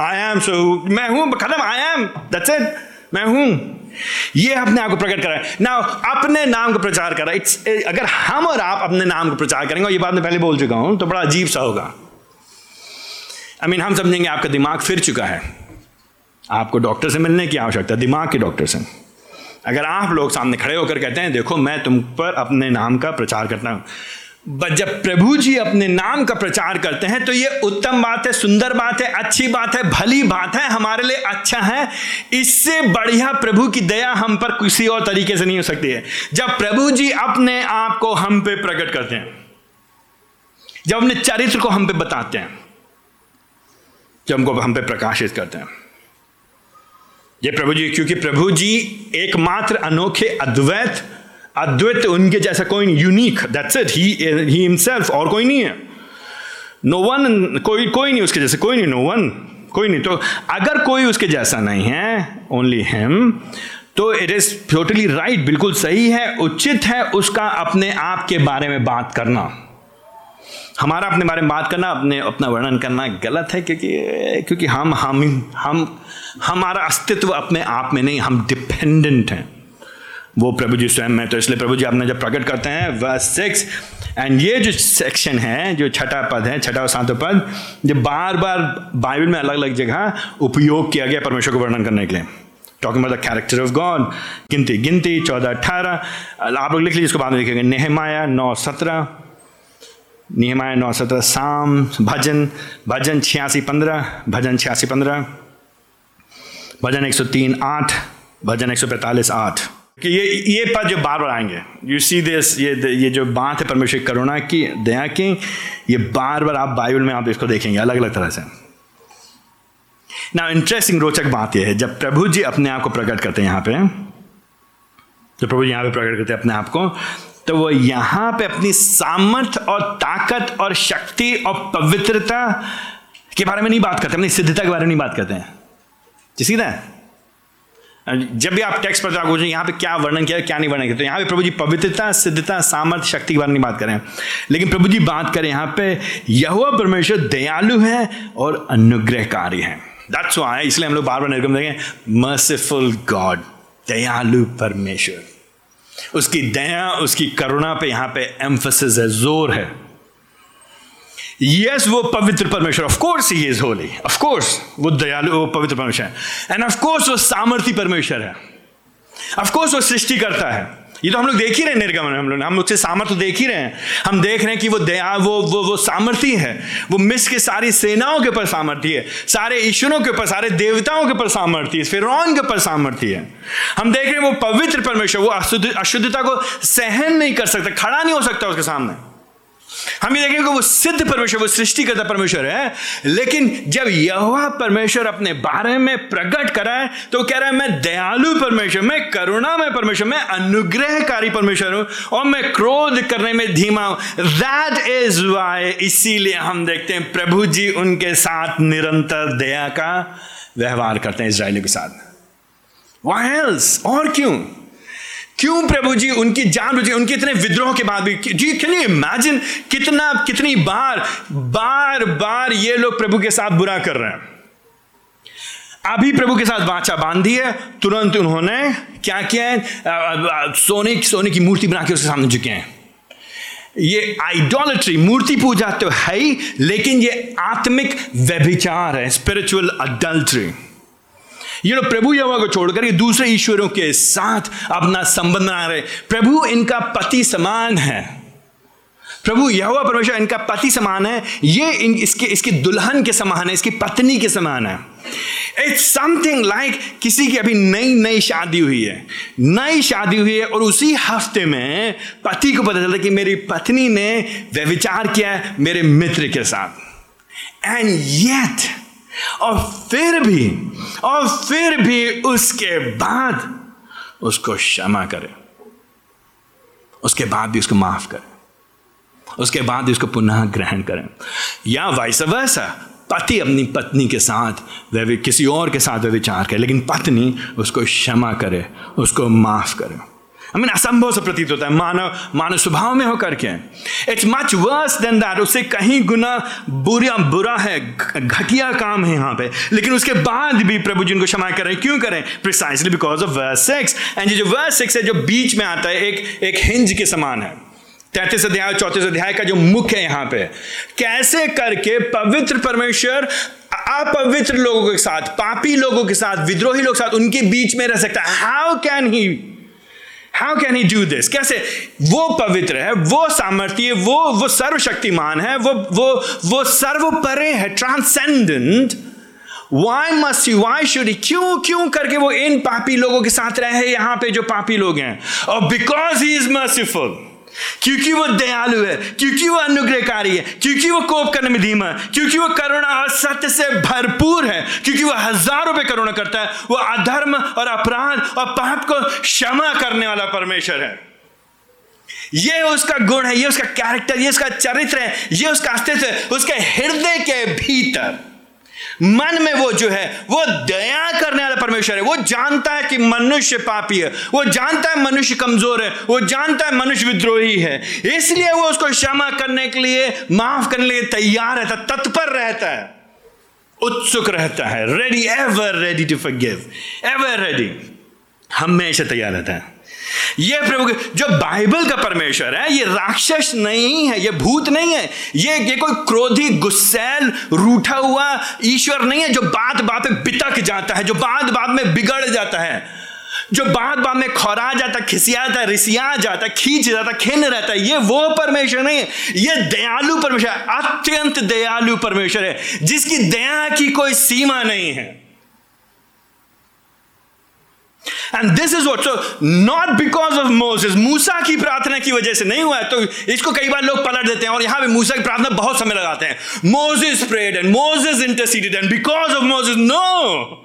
आई एम सो हूँ। मैं हूँ, खत्म आई एम दैट्स इट मैं हूँ। ये अपने आप को प्रकट करा ना अपने नाम का प्रचार करा इट्स अगर हम और आप अपने नाम का प्रचार करेंगे ये बात मैं पहले बोल चुका हूँ तो बड़ा अजीब सा होगा। आई मीन हम समझेंगे आपका दिमाग फिर चुका है। आपको डॉक्टर से मिलने की आवश्यकता, दिमाग के डॉक्टर से। अगर आप लोग सामने खड़े होकर कहते हैं, देखो, मैं तुम पर अपने नाम का प्रचार करता हूँ। जब प्रभु जी अपने नाम का प्रचार करते हैं तो ये उत्तम बात है, सुंदर बात है, अच्छी बात है, भली बात है, हमारे लिए अच्छा है। इससे बढ़िया प्रभु की दया हम पर किसी और तरीके से नहीं हो सकती है। जब प्रभु जी अपने आप को हम पे प्रकट करते हैं, जब अपने चरित्र को हम पे बताते हैं, जब हमको हम पे प्रकाशित करते हैं। ये प्रभु जी क्योंकि प्रभु जी एकमात्र अनोखे, अद्वैत अद्वैत उनके जैसा कोई नहीं unique that's it he he himself और कोई नहीं है। नो वन कोई कोई नहीं उसके जैसे, कोई नहीं नो वन कोई नहीं। तो अगर कोई उसके जैसा नहीं है ओनली हिम तो इट इज़ टोटली राइट बिल्कुल सही है, उचित है उसका अपने आप के बारे में बात करना। हमारा अपने बारे में बात करना, अपने, अपना वर्णन करना गलत है, क्योंकि क्योंकि हम हम हम, हमारा अस्तित्व अपने आप में नहीं, हम डिपेंडेंट हैं। वो प्रभु जी स्वयं में तो इसलिए प्रभु जी आपने जब प्रकट करते हैं वर्स सिक्स एंड ये जो सेक्शन है, जो छठा पद है, छठा और सातवा पद जो बार बार बाइबल में अलग अलग जगह उपयोग किया गया परमेश्वर को वर्णन करने के लिए। Talking about the character of God गिनती गिनती, चौदह, अठारह आप लोग लिख लीजिए, इसको बाद में लिखेंगे। नेहमाया नौ, सत्रह। नियमाया नौ, सत्रह शाम भजन भजन छियासी, पंद्रह, भजन छियासी, पंद्रह। भजन एक सौ तीन, आठ। भजन एक सौ पैंतालीस, आठ। कि ये ये पद जो बार बार आएँगे। यू सी दिस ये ये जो बात है परमेश्वर करुणा की, दया की, ये बार बार आप बाइबल में आप इसको देखेंगे अलग अलग तरह से। ना इंटरेस्टिंग रोचक बात यह है, जब प्रभु जी अपने आप को प्रकट करते हैं यहाँ पे, जब प्रभु जी यहाँ पे प्रकट करते हैं अपने आप को तो वो यहाँ पे अपनी सामर्थ और ताकत और शक्ति और पवित्रता के बारे में नहीं बात करते, अपनी सिद्धता के बारे में नहीं बात करते हैं। जिसकी ना जब भी आप टेक्स्ट पढ़ते आप यहाँ पे क्या वर्णन किया, क्या नहीं वर्णन किया तो यहाँ पे प्रभु जी पवित्रता, सिद्धता, सामर्थ्य, शक्ति के बारे में बात करें लेकिन प्रभु जी बात करें यहाँ पे यह परमेश्वर दयालु है और अनुग्रहकारी है। दैट्स व्हाई इसलिए हम लोग बार बार निर्गम देखें मर्सीफुल गॉड दयालु परमेश्वर। उसकी दया, उसकी करुणा पे यहाँ पे एम्फोसिस है, ज़ोर है। यस वो पवित्र परमेश्वर of course he is holy of course वो दयालु, वो पवित्र परमेश्वर है। एंड ऑफ़ कोर्स वो सामर्थ्य परमेश्वर है। ऑफ़ कोर्स वो सृष्टि करता है। ये तो हम लोग देख ही रहे निर्गमन हम लोग, हम उससे सामर्थ्य देख ही रहे हैं। हम देख रहे हैं कि वो दया, वो वो वो सामर्थ्य है। वो मिस के सारी सेनाओं के ऊपर सामर्थ्य है। सारे ईश्वरों के ऊपर, सारे देवताओं के ऊपर सामर्थ्य है। फिर के ऊपर सामर्थ्य है। हम देख रहे हैं वो पवित्र परमेश्वर, वो अशुद्ध, अशुद्धता को सहन नहीं कर सकता, खड़ा नहीं हो सकता उसके सामने। हम ये देखेंगे वो सिद्ध परमेश्वर, वो सृष्टि करता परमेश्वर है, लेकिन जब यह परमेश्वर अपने बारे में प्रकट करा है तो कह रहा है, मैं दयालु परमेश्वर, मैं करुणा में परमेश्वर, मैं अनुग्रहकारी परमेश्वर हूँ और मैं क्रोध करने में धीमा हूँ। दैट इज़ वाई इसीलिए हम देखते हैं, प्रभु जी उनके साथ निरंतर दया का व्यवहार करते हैं इसराइलियों के साथ। वाई और क्यों? क्यों प्रभु जी उनकी जान बुझी उनके इतने विद्रोह के बाद भी जी कैन यू इमेजिन कितना कितनी बार बार बार ये लोग प्रभु के साथ बुरा कर रहे हैं? अभी प्रभु के साथ वाचा बांधी है, तुरंत उन्होंने क्या किया है? सोने की सोने की मूर्ति बना के उसके सामने झुके हैं। ये आइडोलिट्री मूर्ति पूजा तो है ही, लेकिन ये आत्मिक व्यभिचार है स्पिरिचुअल अडल्ट्री ये लोग प्रभु यवा को छोड़कर दूसरे ईश्वरों के साथ अपना संबंध बना रहे प्रभु इनका पति समान है। प्रभु यहोवा परमेश्वर इनका पति समान है। ये इन, इसके, इसकी दुल्हन के समान है, इसकी पत्नी के समान है। इट्स समथिंग लाइक किसी की अभी नई नई शादी हुई है। नई शादी हुई है और उसी हफ़्ते में पति को पता चलता कि मेरी पत्नी ने व्यविचार किया है मेरे मित्र के साथ। एंड येट और फिर भी, और फिर भी उसके बाद उसको क्षमा करे। उसके बाद भी उसको माफ़ करे। उसके बाद भी उसको पुनः ग्रहण करें। या वाइस वैसा पति अपनी पत्नी के साथ, वह किसी और के साथ, वह विचार करे लेकिन पत्नी उसको क्षमा करे, उसको माफ़ करे। मीन असंभव से प्रतीत होता है, मानव मानव स्वभाव में होकर के। It's much worse than that उससे कहीं गुना बुरा बुरा है, घटिया काम है यहाँ पे। लेकिन उसके बाद भी प्रभु जी उनको क्षमा करें, क्यों करें? Precisely because of verse six and जो वर्स सिक्स है, जो बीच में आता है, एक एक हिंज के समान है। तैतीस अध्याय चौतीस अध्याय का जो मुख्य है यहाँ पे। कैसे करके पवित्र परमेश्वर अपवित्र लोगों के साथ, पापी लोगों के साथ, विद्रोही लोगों के साथ उनके बीच में रह सकता है? How can he how can he do this कैसे? वो पवित्र है, वो सामर्थ्य, वो वो सर्वशक्तिमान है, वो वो वो सर्वपरे है transcendent why must you why should क्यों क्यों करके वो इन पापी लोगों के साथ रहे यहाँ पे जो पापी लोग हैं? और बिकॉज़ ही इज़ मर्सीफुल क्योंकि वो दयालु है, क्योंकि वो अनुग्रहकारी है, क्योंकि वो कोप करने में धीमा है, क्योंकि वो करुणा और सत्य से भरपूर है, क्योंकि वो हज़ारों पे करुणा करता है, वो अधर्म और अपराध और पाप को क्षमा करने वाला परमेश्वर है। ये उसका गुण है, ये उसका कैरेक्टर ये उसका चरित्र है, ये उसका अस्तित्व है, उसके हृदय के भीतर। मन में वो जो है, वो दया करने वाला परमेश्वर है। वो जानता है कि मनुष्य पापी है। वो जानता है मनुष्य कमज़ोर है। वो जानता है मनुष्य विद्रोही है। इसलिए वो उसको क्षमा करने के लिए, माफ़ करने के लिए तैयार रहता है तत्पर रहता है। उत्सुक रहता है। Ready ever ready to forgive ever ready हमेशा तैयार रहता है। ये प्रभु जो बाइबल का परमेश्वर है, ये राक्षस नहीं है, ये भूत नहीं है, ये ये कोई क्रोधी, गुस्सैल, रूठा हुआ ईश्वर नहीं है जो बात बात में बितक जाता है, जो बात बात में बिगड़ जाता है, जो बात बात में खौरा जाता, खिसिया जाता, रिसिया जाता, खींच जाता खिन रहता है, ये वो परमेश्वर नहीं है। ये दयालु परमेश्वर, अत्यंत दयालु परमेश्वर है, जिसकी दया की कोई सीमा नहीं है। And this is what so not because of Moses मूसा की प्रार्थना की वजह से नहीं हुआ है तो इसको कई बार लोग पलट देते हैं और यहाँ पे मूसा की प्रार्थना बहुत समय लगाते हैं। Moses prayed and Moses interceded and because of Moses no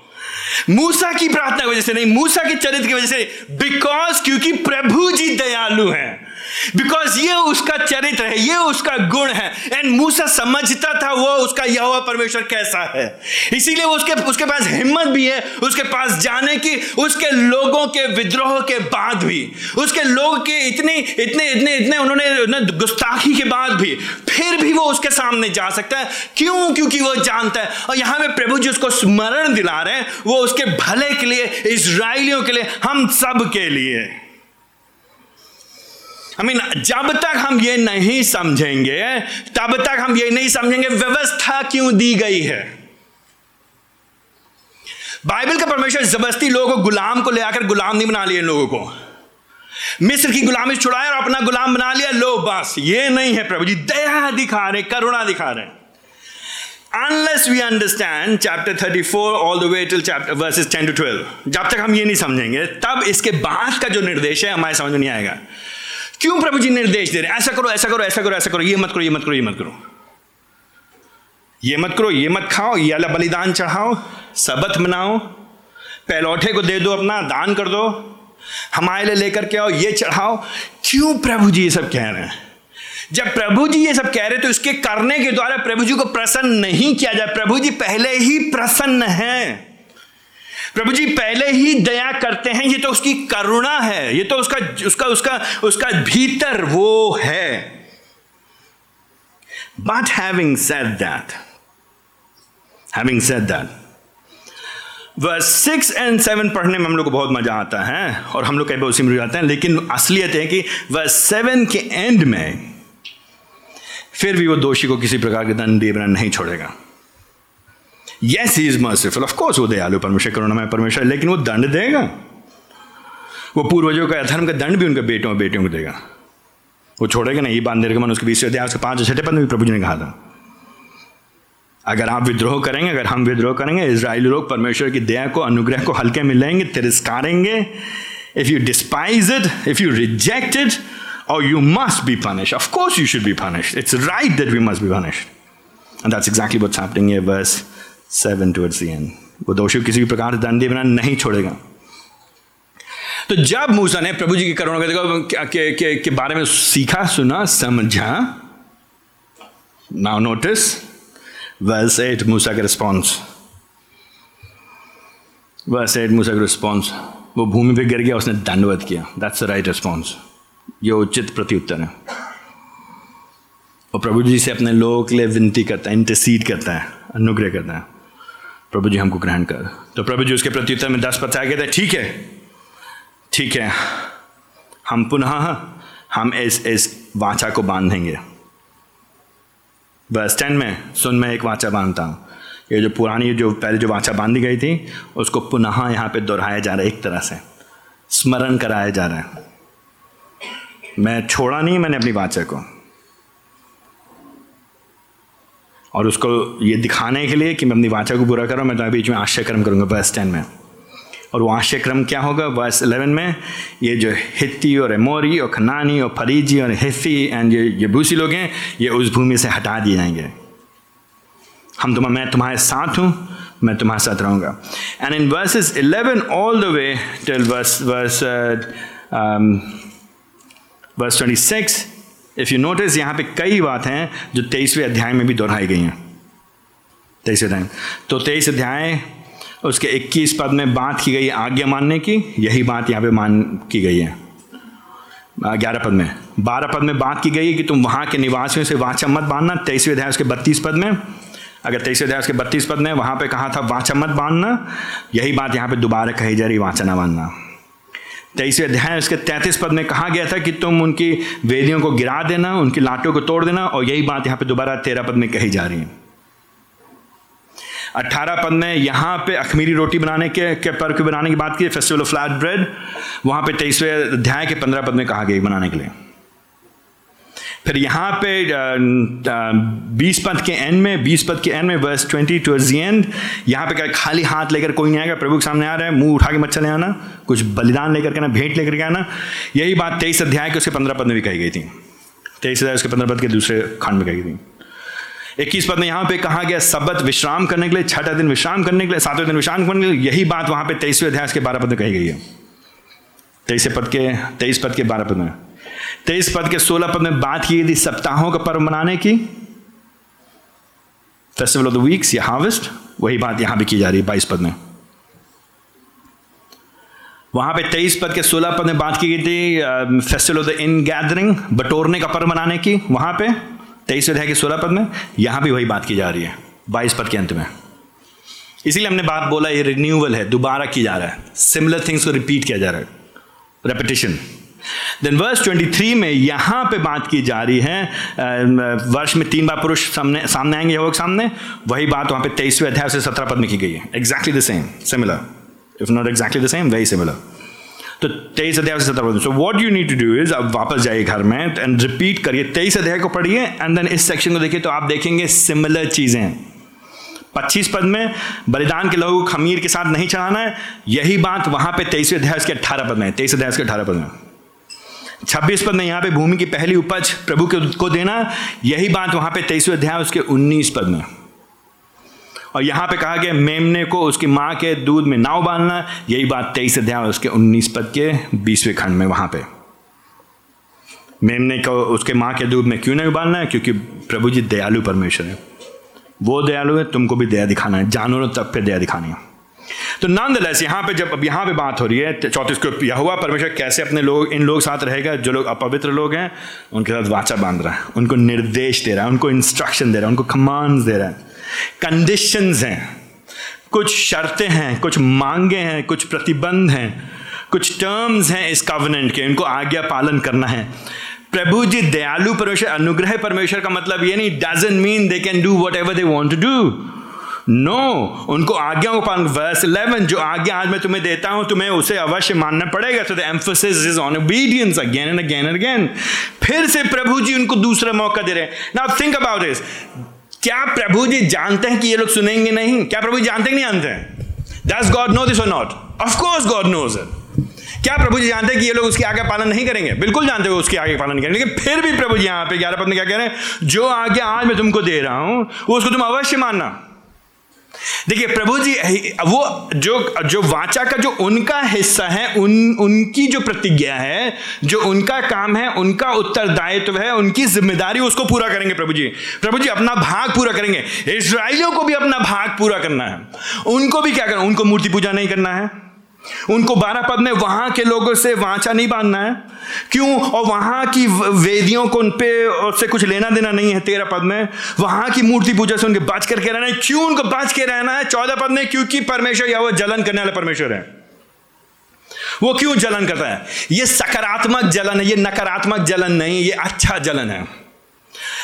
मूसा की प्रार्थना की वजह से नहीं, मूसा के चरित्र की वजह से बिकॉज़ क्योंकि प्रभु जी दयालु हैं। बिकॉज़ ये उसका चरित्र है, ये उसका गुण है। एंड मूसा समझता था वो उसका यह परमेश्वर कैसा है। इसीलिए उसके उसके पास हिम्मत भी है, उसके पास जाने की, उसके लोगों के विद्रोह के बाद भी। उसके लोग के इतने इतने इतने इतने उन्होंने गुस्ताखी के बाद भी, फिर भी वो उसके सामने जा सकता है। क्यों? क्योंकि वो जानता है। और यहाँ में प्रभु जी उसको स्मरण दिला रहे हैं, वो उसके भले के लिए इसराइलियों के लिए, हम सब के लिए। आई मीन जब तक हम ये नहीं समझेंगे, तब तक हम ये नहीं समझेंगे, व्यवस्था क्यों दी गई है? बाइबल का परमेश्वर ज़बरदस्ती लोगों को गुलाम को ले आकर गुलाम नहीं बना लिया लोगों को। मिस्र की गुलामी छुड़ाया और अपना गुलाम बना लिया, लो, बस, ये नहीं है प्रभु जी, दया दिखा रहे, करुणा दिखा रहे। Unless we understand chapter 34 all the way till chapter, verses 10 to 12 जब तक हम ये नहीं समझेंगे, तब इसके बाद का जो निर्देश है, हमारे समझ में नहीं आएगा। क्यों प्रभु जी निर्देश दे रहे हैं? ऐसा करो ऐसा करो ऐसा करो ऐसा करो, ये मत करो, ये मत करो, ये मत करो। ये मत करो, ये मत खाओ, ये अला बलिदान चढ़ाओ, सबत मनाओ पहलौठे को दे दो अपना, दान कर दो, हमारे लिए लेकर के आओ, ये चढ़ाओ। क्यों प्रभु जी ये सब कह रहे हैं? जब प्रभु जी ये सब कह रहे तो इसके करने के द्वारा प्रभु जी को प्रसन्न नहीं किया जाए। प्रभु जी पहले ही प्रसन्न हैं। प्रभु जी पहले ही दया करते हैं। ये तो उसकी करुणा है। ये तो उसका उसका उसका उसका भीतर वो है। But having said that having said that verse six and seven पढ़ने में हम लोग को बहुत मज़ा आता है, और हम लोग कई बार उसी में जाते हैं, लेकिन असलियत है कि वर्स सेवन के एंड में फिर भी वो दोषी को किसी प्रकार के दंड दिए बिना नहीं छोड़ेगा। Yes he is merciful of course वो दयालु, परमेश्वर, करुणामय परमेश्वर, लेकिन वो दंड देगा। वो पूर्वजों का अधर्म का दंड भी उनके बेटों और बेटियों को देगा। वो छोड़ेगा नहीं। ये बात निर्गमन उसके बीस अध्याय, उसके पाँच छठे पद में भी प्रभु जी ने कहा था। अगर आप विद्रोह करेंगे, अगर हम विद्रोह करेंगे इसराइली लोग परमेश्वर की दया को, अनुग्रह को हल्के में लेंगे, तिरस्कारेंगे। If you despise it if you reject it और you must be punish of course you should be punish it's right that we must be punish and that's exactly what's happening ये verse seven towards the end वो दोषी किसी भी प्रकार दंड बिना नहीं छोड़ेगा। तो जब मूसा ने प्रभु जी की करुणा के, के, के, के बारे में सीखा सुना समझा now notice verse eight Musa का रिस्पॉन्स वर्स एट मूसा का रिस्पॉन्स वो भूमि पे गिर गया उसने दंडवत किया। दैट्स द राइट रिस्पॉन्स ये उचित प्रत्युत्तर है। और प्रभु जी से अपने लोगों के लिए विनती करता है इंटरसीड करता है, अनुग्रह करता है। प्रभु जी हमको ग्रहण कर। तो प्रभु जी उसके प्रत्युत्तर में दस पता कहते ठीक है। ठीक है। हम पुनः, हम इस इस वाचा को बांधेंगे। बस स्टैंड में, सुन मैं एक वाचा बांधता हूँ। ये जो पुरानी, जो पहले जो वाचा बांधी गई थी, उसको पुनः यहाँ पे दोहराया जा रहा है एक तरह से। स्मरण कराया जा रहा है। मैं छोड़ा नहीं मैंने अपनी वाचा को। और उसको ये दिखाने के लिए कि मैं अपनी वाचा को पूरा करूँ मैं तो बीच में आश्चर्य क्रम करूँगा बस टेन में। और वो आश्चर्य क्रम क्या होगा? बस इलेवन में ये जो हित्ती और एमोरी और खनानी और फरीजी और हिफी एंड ये ये भूसी लोग हैं, ये उस भूमि से हटा दिए जाएँगे। हम तुम मैं तुम्हारे साथ हूँ, मैं तुम्हारे साथ रहूँगा। And in verses eleven all the way till verse verse verse twenty six if you notice यहाँ पे कई बात हैं जो तेईसवें अध्याय में भी दोहराई गई हैं। तेईस अध्याय। तो तेईस अध्याय, उसके इक्कीस पद में बात की गई आज्ञा मानने की, यही बात यहाँ पे मान की गई है। ग्यारह पद में। बारह पद में बात की गई है कि तुम वहाँ के निवासियों से वाचा मत बांधना, तेईसवें अध्याय उसके बत्तीस पद में। अगर तेईसवें अध्याय उसके बत्तीस पद में, वहाँ पे कहा था वाचा मत बांधना, यही बात यहाँ पे दोबारा कही जा रही वाचा ना बांधना। तेईसवें अध्याय उसके तैंतीस पद में कहा गया था कि तुम उनकी वेदियों को गिरा देना उनकी लाटों को तोड़ देना और यही बात यहाँ पे दोबारा तेरह पद में कही जा रही है। अट्ठारह पद में यहाँ पे अखमीरी रोटी बनाने के, के पर्व बनाने की बात की फेस्टिवल ऑफ़ फ्लैट ब्रेड वहाँ पे तेईसवें अध्याय के पंद्रह पद में कहा गया बनाने के लिए। फिर यहाँ पे बीस पद के एंड में, बीस पद के एंड में verse twenty towards the end यहाँ पे क्या खाली हाथ लेकर कोई नहीं आएगा, प्रभु के सामने आ रहा है, मुँह उठा के मत चले आना, कुछ बलिदान लेकर के ना भेंट लेकर के आना। यही बात तेईस अध्याय के उसके पंद्रह पद में भी कही गई थी। तेईस अध्याय उसके पंद्रह पद के दूसरे खंड में कही गई थी। इक्कीस पद में यहाँ पे कहा गया, सबत विश्राम करने के लिए, छठा दिन विश्राम करने के लिए, सातवें दिन विश्राम करने के लिए, यही बात वहाँ पे तेईसवें अध्याय के बारह पद में कही गई है। तेईस पद के, तेईस पद के बारह पद में। तेईस पद के सोलह पद में बात की थी सप्ताहों का पर्व मनाने की। फेस्टिवल ऑफ़ द वीक्स या हार्वेस्ट वही बात यहाँ भी की जा रही है बाईस पद में। वहाँ पे तेईस पद के सोलह पद में बात की गई थी festival of the ingathering बटोरने का पर्व मनाने की। वहाँ पे तेईस अध्याय के सोलह पद में यहाँ भी वही बात की जा रही है, बाईस पद के अंत में। इसीलिए हमने बात बोला, ये रिन्यूअल है, दोबारा की जा रहा है। सिमिलर थिंग्स को रिपीट किया जा रहा है। रेपिटेशन देन वर्स 23 में यहाँ पे बात की जा रही है वर्ष में तीन बार पुरुष सामने सामने आएँगे, यहोवा के सामने। वही बात वहाँ पे तेईसवें अध्याय से सत्रह पद में की गई है। Exactly the same similar if not exactly the same very similar तो तेईस अध्याय से सत्रह पद so what you need to do is अब वापस जाइए घर में एंड रिपीट करिए। तेईस अध्याय को पढ़िए एंड देन इस सेक्शन को देखिए तो आप देखेंगे सिमिलर चीज़ें पच्चीस पद में, बलिदान के लहू खमीर के साथ नहीं चढ़ाना है। यही बात वहाँ पे तेईसवें अध्याय के अठारह पद में तेईस अध्याय के अठारह पद में। छब्बीस पद में यहाँ पे भूमि की पहली उपज प्रभु के को देना, यही बात वहाँ पे तेईसवें अध्याय, उसके उन्नीस पद में। और यहाँ पे कहा गया, मेमने को उसकी माँ के दूध में नाव बांधना, यही बात तेईस अध्याय, उसके उन्नीस पद के बीसवें खंड में वहाँ पे। मेमने को उसके माँ के दूध में क्यों नहीं उबालना है? क्योंकि प्रभु जी दयालु परमेश्वर है। वो दयालु है, तुमको भी दया दिखाना है, जानवरों तक पे दया दिखानी है। तो नंद लेस यहाँ पे जब, अब यहाँ पे बात हो रही है चौतीस को यह हुआ परमेश्वर कैसे अपने लोग, इन लोग साथ रहेगा, जो लोग अपवित्र लोग हैं, उनके साथ वाचा बाँध रहा है, उनको निर्देश दे रहा है, उनको इंस्ट्रक्शन दे रहा है, उनको कमांड दे रहा है। कंडीशंस हैं। कुछ शर्तें हैं, कुछ मांगे हैं, कुछ प्रतिबंध हैं, कुछ टर्म्स हैं इस कवनेंट के, इनको आज्ञा पालन करना है। प्रभु जी, दयालु परमेश्वर, अनुग्रह परमेश्वर का मतलब ये नहीं doesn't mean they can do whatever they want to do no उनको आज्ञा को पालन वर्स 11 जो आज्ञा आज मैं तुम्हें देता हूँ, तुम्हें उसे अवश्य मानना पड़ेगा। तो emphasis is on obedience again and again and again फिर से प्रभु जी उनको दूसरा मौका दे रहे हैं। नाउ थिंक अबाउट दिस क्या प्रभु जी जानते हैं कि ये लोग सुनेंगे नहीं? क्या प्रभु जी जानते नहीं जानते हैं? दस गॉड नो दिस और not of course God knows it क्या प्रभु जी जानते हैं कि ये लोग उसके आगे पालन नहीं करेंगे? बिल्कुल जानते हो उसके आगे पालन नहीं करेंगे। लेकिन फिर भी प्रभु जी यहाँ पे ग्यारह पद में क्या कह रहे हैं? जो आगे आज मैं तुमको दे रहा हूँ, वो उसको तुम अवश्य मानना। देखिए, प्रभु जी वो जो जो वाचा का जो उनका हिस्सा है, उन, उनकी जो प्रतिज्ञा है, जो उनका काम है, उनका उत्तरदायित्व है, उनकी ज़िम्मेदारी उसको पूरा करेंगे प्रभु जी। प्रभु जी, अपना भाग पूरा करेंगे। इसराइलियों को भी अपना भाग पूरा करना है। उनको भी क्या करना उनको मूर्ति पूजा नहीं करना है। उनको बारह पद में वहाँ के लोगों से वाचा नहीं बांधना है। क्यों? और वहाँ की वेदियों को उन पे उससे कुछ लेना देना नहीं है तेरह पद में। वहाँ की मूर्ति पूजा से उनके बच करके रहना है। क्यों उनको बच के रहना है? चौदह पद में, क्योंकि परमेश्वर या वो जलन करने वाले परमेश्वर है। वो क्यों जलन करता है? ये सकारात्मक जलन है, ये नकारात्मक जलन नहीं, ये अच्छा जलन है।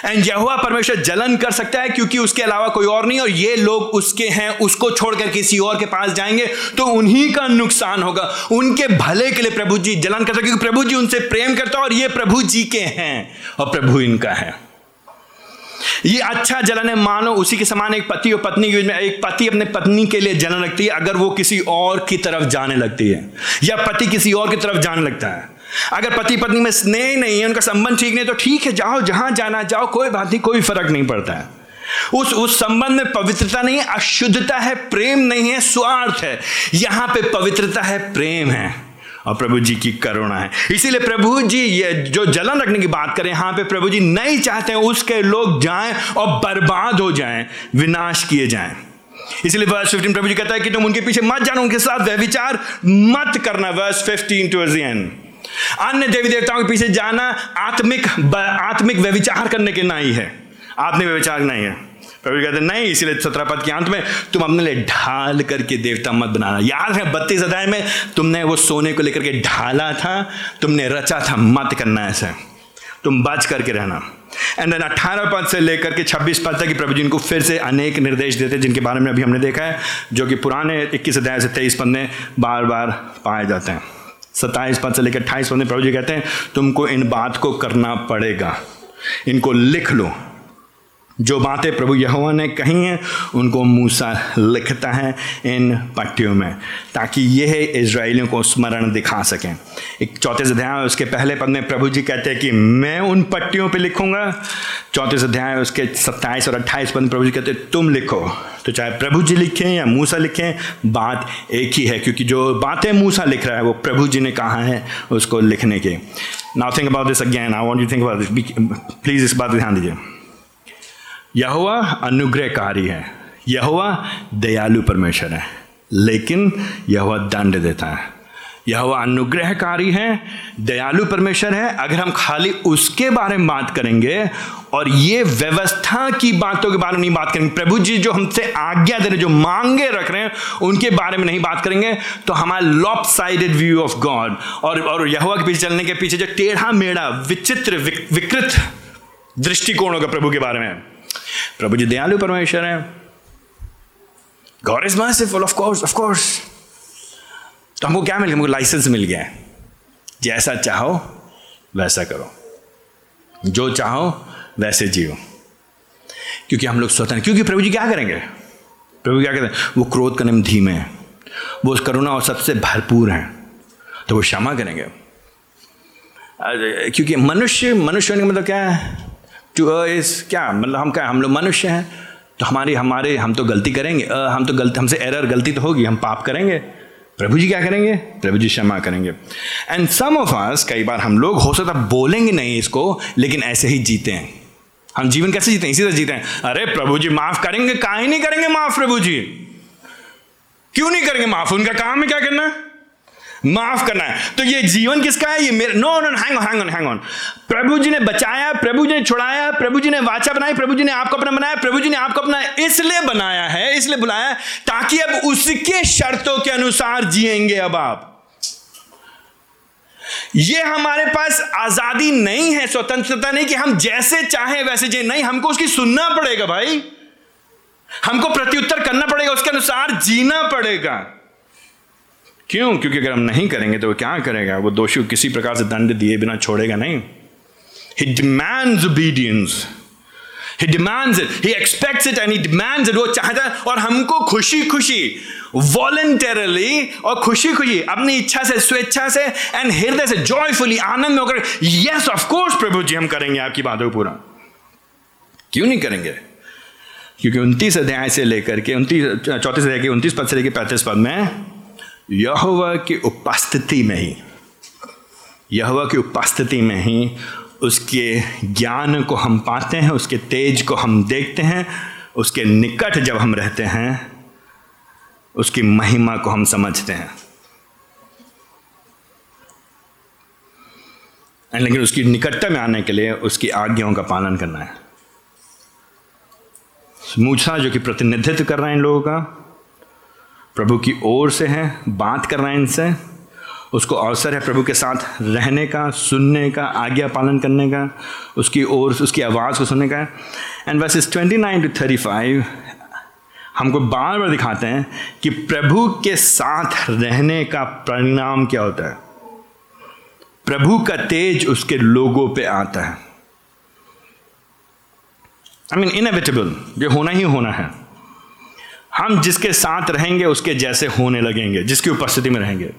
एंड यहुआ परमेश्वर जलन कर सकता है क्योंकि उसके अलावा कोई और नहीं और ये लोग उसके हैं उसको छोड़कर किसी और के पास जाएँगे तो उन्हीं का नुकसान होगा उनके भले के लिए प्रभु जी जलन करता क्योंकि प्रभु जी उनसे प्रेम करता है और ये प्रभु जी के हैं और प्रभु इनका है ये अच्छा जलन है मानो उसी के समान एक पति और पत्नी के बीच में एक पति अपने पत्नी के लिए जलन लगती है अगर वो किसी और की तरफ़ जाने लगती है या पति किसी और की तरफ़ जाने लगता है अगर पति पत्नी में स्नेह नहीं है, उनका संबंध ठीक नहीं तो ठीक है, जाओ, जहाँ जाना जाओ, कोई बात नहीं, कोई फ़र्क नहीं पड़ता है। उस उस संबंध में पवित्रता नहीं है, अशुद्धता है, प्रेम नहीं है, स्वार्थ है। यहाँ पे पवित्रता है, प्रेम है। और प्रभु जी की करुणा है। इसीलिए प्रभु जी, ये जो जलन रखने की बात करें, यहाँ पे प्रभु जी नहीं चाहते हैं, उसके लोग जाएँ और बर्बाद हो जाएँ, विनाश किए जाएँ। इसलिए वर्स 15 प्रभु जी कहता है कि तुम उनके पीछे मत जानो, उनके साथ व्यविचार मत करना वर्स 15 टू एंड अन्य देवी देवताओं के पीछे जाना आत्मिक आत्मिक व्यविचार करने के ना ही। है आत्मिक व्यविचार नहीं है। प्रभु कहते नहीं, इसलिए सत्रह पद के अंत में तुम अपने लिए ढाल करके देवता मत बनाना। याद है, बत्तीस अध्याय में तुमने वो सोने को लेकर के ढाला था, तुमने रचा था, मत करना ऐसे। तुम बच करके रहना। एंड देन अट्ठारह पद से लेकर के छब्बीस पद तक प्रभु जी इनको फिर से अनेक निर्देश देते जिनके बारे में अभी हमने देखा है, जो कि पुराने इक्कीस अध्याय से तेईस पद में बार बार पाए जाते हैं। सत्ताईस पद से लेकर अट्ठाईस पद में प्रभु जी कहते हैं, तुमको इन बात को करना पड़ेगा। इनको लिख लो। जो बातें प्रभु यहोवा ने कही हैं, उनको मूसा लिखता है इन पट्टियों में, ताकि यह इसराइलियों को स्मरण दिखा सकें। एक चौथे अध्याय, उसके पहले पद में प्रभु जी कहते हैं कि मैं उन पट्टियों पे लिखूँगा। चौथे अध्याय, उसके सत्ताईस और अट्ठाईस पद में प्रभु जी कहते हैं, तुम लिखो। तो चाहे प्रभु जी लिखें या मूसा लिखें, बात एक ही है, क्योंकि जो बातें मूसा लिख रहा है, वो प्रभु जी ने कहा है उसको लिखने के। Now think about this again I want you think about this please इस बात ध्यान दीजिए। यहुआ अनुग्रहकारी है। यहुआ दयालु परमेश्वर है। लेकिन यहुआ दंड देता है। यह अनुग्रहकारी है, दयालु परमेश्वर है। अगर हम खाली उसके बारे में बात करेंगे और ये व्यवस्था की बातों के बारे में नहीं बात करेंगे, प्रभु जी जो हमसे आज्ञा दे रहे जो मांगे रख रहे हैं, उनके बारे में नहीं बात करेंगे तो हमारा lopsided view of God और और यहुआ के पीछे चलने के पीछे जो टेढ़ा मेढ़ा, विचित्र विकृत दृष्टिकोण होगा प्रभु के बारे में। प्रभु जी दयालु परमेश्वर है। God is merciful of course of course तो हमको क्या मिल गया? हमको लाइसेंस मिल गया है। जैसा चाहो, वैसा करो। जो चाहो, वैसे जियो। क्योंकि हम लोग स्वतंत्र क्योंकि प्रभु जी क्या करेंगे? प्रभु क्या हैं? वो क्रोध करने में धीमे हैं। वो उस करुणा और सबसे भरपूर हैं। तो वो क्षमा करेंगे। क्योंकि मनुष्य मनुष्य होने का मतलब क्या है? टू अ इज़ क्या? मतलब हम क्या, हम लोग मनुष्य हैं? तो हमारी, हमारे, हम तो गलती करेंगे। अ, हम तो गलती, हमसे एरर गलती तो होगी, हम पाप करेंगे। प्रभु जी क्या करेंगे? प्रभु जी क्षमा करेंगे। एंड सम ऑफ़ अस कई बार हम लोग, हो सकता बोलेंगे नहीं इसको, लेकिन ऐसे ही जीते हैं। हम जीवन कैसे जीते हैं? इसी तरह जीते हैं। अरे प्रभु जी माफ़ करेंगे का ही नहीं करेंगे माफ़ प्रभु जी? क्यों नहीं करेंगे माफ़? उनका काम है क्या करना? माफ़ करना है। तो ये जीवन किसका है? ये मेरे no no hang hang on hang on प्रभु जी ने बचाया प्रभु जी ने छुड़ाया प्रभु जी ने वाचा बनाई प्रभु जी ने आपको अपना बनाया प्रभु जी ने आपको अपना इसलिए बनाया है, इसलिए बुलाया ताकि अब उसके शर्तों के अनुसार जिएँगे अब आप। ये हमारे पास आज़ादी नहीं है, स्वतंत्रता नहीं कि हम जैसे चाहे वैसे जिए। नहीं, हमको उसकी सुनना पड़ेगा भाई। हमको प्रत्युत्तर करना पड़ेगा, उसके अनुसार जीना पड़ेगा। क्यों? क्योंकि अगर हम नहीं करेंगे तो वो क्या करेगा? वो दोषी को किसी प्रकार से दंड दिए बिना छोड़ेगा नहीं। He demands obedience he demands it he expects it and he demands it वो चाहता है और हमको खुशी खुशी वॉलेंटरली और खुशी खुशी अपनी इच्छा से, स्वेच्छा से एंड हृदय से जॉयफुली आनंद होकर यस ऑफ़ कोर्स प्रभु जी, हम करेंगे आपकी बातों को पूरा। क्यों नहीं करेंगे? क्योंकि उनतीस अध्याय से लेकर के, उनतीस, चौतीस अध्याय के उनतीस पद से लेकर पैंतीस पद में यहोवा की उपस्थिति में ही, यहोवा की उपस्थिति में ही उसके ज्ञान को हम पाते हैं, उसके तेज को हम देखते हैं, उसके निकट जब हम रहते हैं, उसकी महिमा को हम समझते हैं। लेकिन उसकी निकटता में आने के लिए उसकी आज्ञाओं का पालन करना है। मूछा जो कि प्रतिनिधित्व कर रहे हैं इन लोगों का प्रभु की ओर से है, बात कर रहे हैं इनसे। उसको अवसर है प्रभु के साथ रहने का, सुनने का, आज्ञा पालन करने का, उसकी ओर उसकी आवाज़ को सुनने का and twenty nine to thirty five हमको बार बार दिखाते हैं कि प्रभु के साथ रहने का परिणाम क्या होता है। प्रभु का तेज उसके लोगों पे आता है। आई मीन इनएविटेबल ये होना ही होना है। हम जिसके साथ रहेंगे, उसके जैसे होने लगेंगे, जिसकी उपस्थिति में रहेंगे।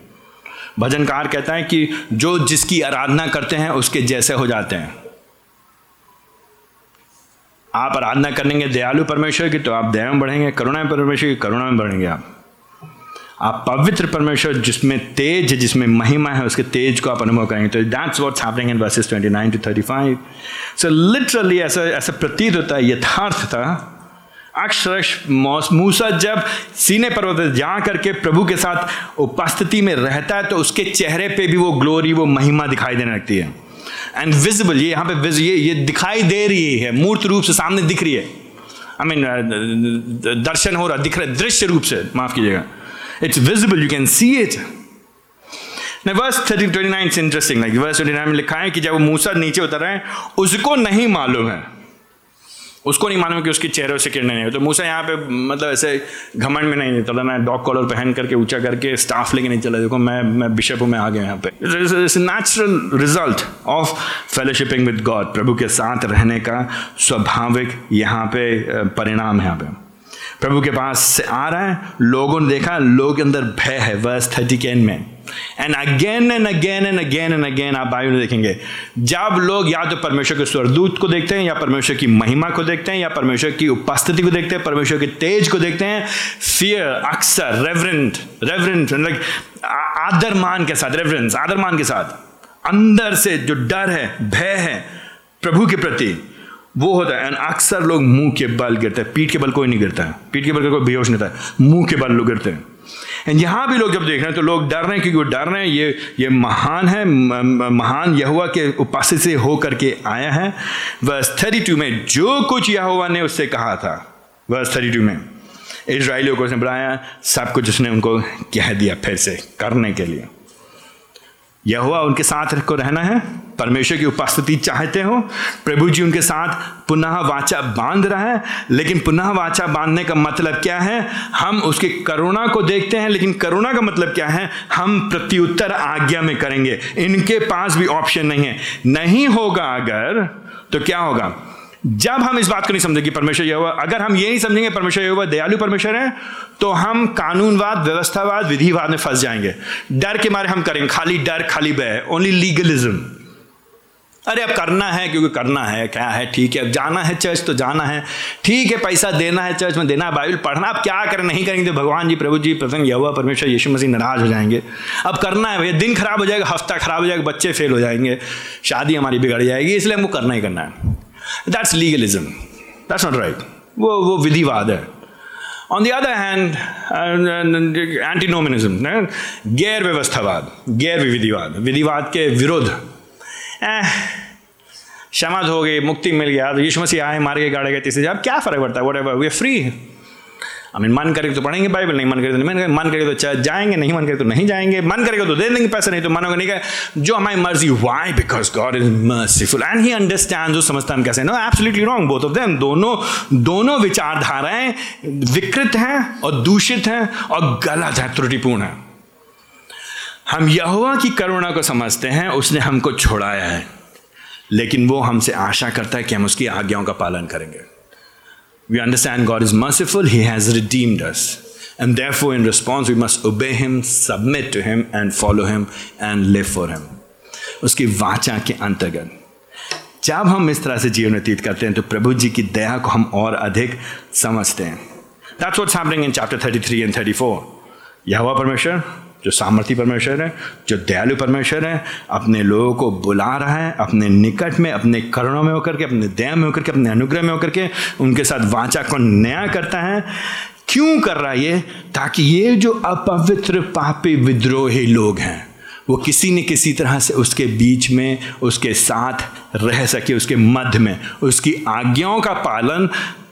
भजनकार कहता है कि जो जिसकी आराधना करते हैं, उसके जैसे हो जाते हैं। आप आराधना करेंगे दयालु परमेश्वर की तो आप दया में बढ़ेंगे, करुणा परमेश्वर की, करुणा में बढ़ेंगे आप। आप पवित्र परमेश्वर, जिसमें तेज, जिसमें महिमा है, उसके तेज को आप अनुभव करेंगे। तो that's what's happening in verses 29 to 35 so literally ऐसा ऐसा प्रतीत होता है, यथार्थ था अक्षरश मूसा जब सीने पर्वत जा करके प्रभु के साथ उपस्थिति में रहता है तो उसके चेहरे पे भी वो ग्लोरी वो महिमा दिखाई देने लगती है। एंड विजिबल ये यहाँ पे ये ये दिखाई दे रही है, मूर्त रूप से सामने दिख रही है। आई मीन दर्शन हो रहा, दिख रहा है, दृश्य रूप से, माफ़ कीजिएगा। It's visible you can see it verse thirty twenty nine interesting verse twenty nine में लिखा है कि जब वो मूसा नीचे उतर रहे हैं, उसको नहीं मालूम है। उसको नहीं मालूम कि उसके चेहरे से किरणें नहीं तो मूसा यहाँ पे मतलब ऐसे घमंड में नहीं चला मैं डॉग कॉलर पहन करके, ऊँचा करके स्टाफ लेके नहीं चला। देखो, मैं मैं बिशप हूँ, मैं आ गया यहाँ पे। Natural result of fellowshipping with God प्रभु के साथ रहने का स्वाभाविक यहाँ पे परिणाम है यहाँ पे। प्रभु के पास से आ रहा है, लोगों ने देखा, लोगों के अंदर भय है वर्स थर्टी कैन में। And again and again and again and again आप बाइबल में देखेंगे, जब लोग या तो परमेश्वर के स्वरदूत को देखते हैं, या परमेश्वर की महिमा को देखते हैं, या परमेश्वर की उपस्थिति को देखते हैं, परमेश्वर के तेज को देखते हैं फियर अक्सर रेवरेंट रेवरेंट लाइक आदर मान के साथ रेवरेंस आदर मान के साथ, अंदर से जो डर है, भय है, प्रभु के प्रति वो होता है एंड अक्सर लोग मुँह के बल गिरते हैं, पीठ के बल कोई नहीं गिरता है, पीठ के बल का कोई बेहोश नहीं है, मुँह के बल लोग गिरते हैं। एंड यहाँ भी लोग जब देख रहे हैं तो लोग डर रहे हैं, क्योंकि वो डर रहे हैं, ये ये महान है महान यहुआ के उपस्थित से हो करके आया है। वर्स थर्टी टू में जो कुछ यहुआ ने उससे कहा था वर्स थर्टी टू में इसराइलियों को उसने बुलाया, सब कुछ उसने उनको कह दिया फिर से, करने के लिए। यह हुआ उनके साथ को रहना है। परमेश्वर की उपस्थिति चाहते हो। प्रभु जी उनके साथ पुनः वाचा बाँध रहा है। लेकिन पुनः वाचा बांधने का मतलब क्या है? हम उसके करुणा को देखते हैं, लेकिन करुणा का मतलब क्या है? हम प्रत्युत्तर आज्ञा में करेंगे। इनके पास भी ऑप्शन नहीं है। नहीं होगा अगर तो क्या होगा? जब हम इस बात को नहीं समझेंगे, परमेश्वर यह अगर हम ये नहीं समझेंगे, परमेश्वर यह दयालु परमेश्वर है तो हम कानूनवाद, व्यवस्थावाद, विधिवाद में फंस जाएँगे। डर के मारे हम करेंगे, खाली डर, खाली बह ओनली लीगलिज्म अरे अब करना है, क्योंकि करना है, क्या है, ठीक है, अब जाना है चर्च तो जाना है। ठीक है, पैसा देना है चर्च में, देना है बाइबल पढ़ना अब क्या करें, नहीं करेंगे तो भगवान जी, प्रभु जी प्रसन्न यहुआ परमेश्वर यीशु मसीह नाराज़ हो जाएँगे। अब करना है, भैया, दिन खराब हो जाएगा, हफ़्ता खराब हो जाएगा, बच्चे फेल हो जाएँगे, शादी हमारी बिगड़ जाएगी, इसलिए हमको करना ही करना है। That's legalism that's not right वो वो विधिवाद है। On the other hand antinomianism गैर व्यवस्थावाद, गैर विधिवाद विधिवाद के विरुद्ध क्षमा हो गई, मुक्ति मिल गया तो यीशु मसीह आए, मार के गाड़े गए, तीसरे अब क्या फ़र्क पड़ता है? Whatever we free I mean मन करेगा तो पढ़ेंगे बाइबल, नहीं मन करेगा तो नहीं मन करेगा तो जाएँगे, नहीं मन करेगा तो नहीं जाएँगे। मन करेगा तो दे देंगे पैसे, नहीं तो मनोगे नहीं जो हमारी मर्ज़ी why because God is merciful and he understand जो समझता है कैसे no absolutely wrong both of them दोनों दोनों विचारधाराएँ विकृत हैं और दूषित हैं और गलत है, त्रुटिपूर्ण है। हम यहुआ की करुणा को समझते हैं, उसने हमको छोड़ाया है। लेकिन वो हमसे आशा करता है कि हम उसकी आज्ञाओं का पालन करेंगे। We understand God is merciful, He has redeemed us. And therefore, in response, we must obey Him, submit to Him, and follow Him and live for Him. उसकी वाचा के अंतर्गत जब हम इस तरह से जीवन व्यतीत करते हैं तो प्रभु जी की दया को हम और अधिक समझते हैं That's what's happening in chapter 33 and 34. यह परमेश्वर जो सामर्थ्य परमेश्वर है, जो दयालु परमेश्वर है, अपने लोगों को बुला रहा है, अपने निकट में, अपने करुणों में होकर के, अपने दया में होकर के, अपने अनुग्रह में होकर के उनके साथ वाचा को नया करता है। क्यों कर रहा है ये? ताकि ये जो अपवित्र, पापी, विद्रोही लोग हैं, वो किसी न किसी तरह से उसके बीच में, उसके साथ रह सके, उसके मध्य में, उसकी आज्ञाओं का पालन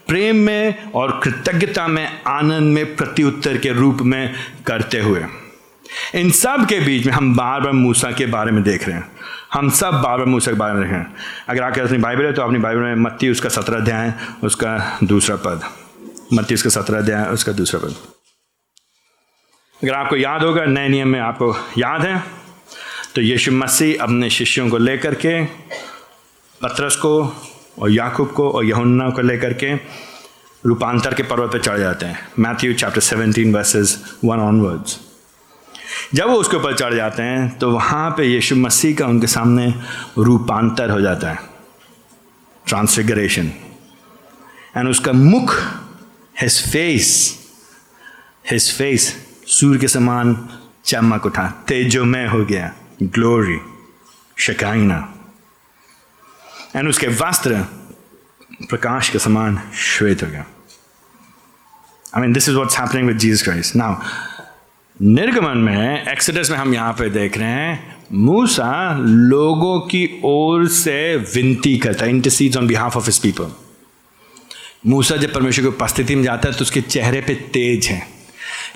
प्रेम में और कृतज्ञता में, आनंद में, प्रत्युत्तर के रूप में करते हुए। इन सब के बीच में हम बार बार मूसा के बारे में देख रहे हैं। हम सब बार बार मूसा के बारे में देख रहे हैं। अगर आपके अपनी बाइबल है तो अपनी बाइबल में मत्ती उसका सत्रह अध्याय, उसका दूसरा पद। मत्ती उसका सत्रह अध्याय, उसका दूसरा पद। अगर आपको याद होगा, नए नियम में आपको याद है तो यीशु मसीह अपने शिष्यों को लेकर के, पत्रस को और याकूब को और यहुन्ना को लेकर के रूपांतर के पर्वत पर चढ़ जाते हैं। Matthew chapter 17 verses one onwards. जब वो उसके ऊपर चढ़ जाते हैं तो वहाँ पे यीशु मसीह का उनके सामने रूपांतर हो जाता है। ट्रांसफिगरेशन एंड उसका मुख हिज फेस हिज फेस सूर्य के समान चमक उठा। तेजोमय हो गया। ग्लोरी शकाइना एंड उसके वस्त्र, प्रकाश के समान श्वेत हो गया। I mean this is what's happening with Jesus Christ now निर्गमन में एक्सडस में हम यहाँ पे देख रहे हैं, मूसा लोगों की ओर से विनती करता है intercedes on behalf of his people मूसा जब परमेश्वर की उपस्थिति में जाता है तो उसके चेहरे पे तेज है।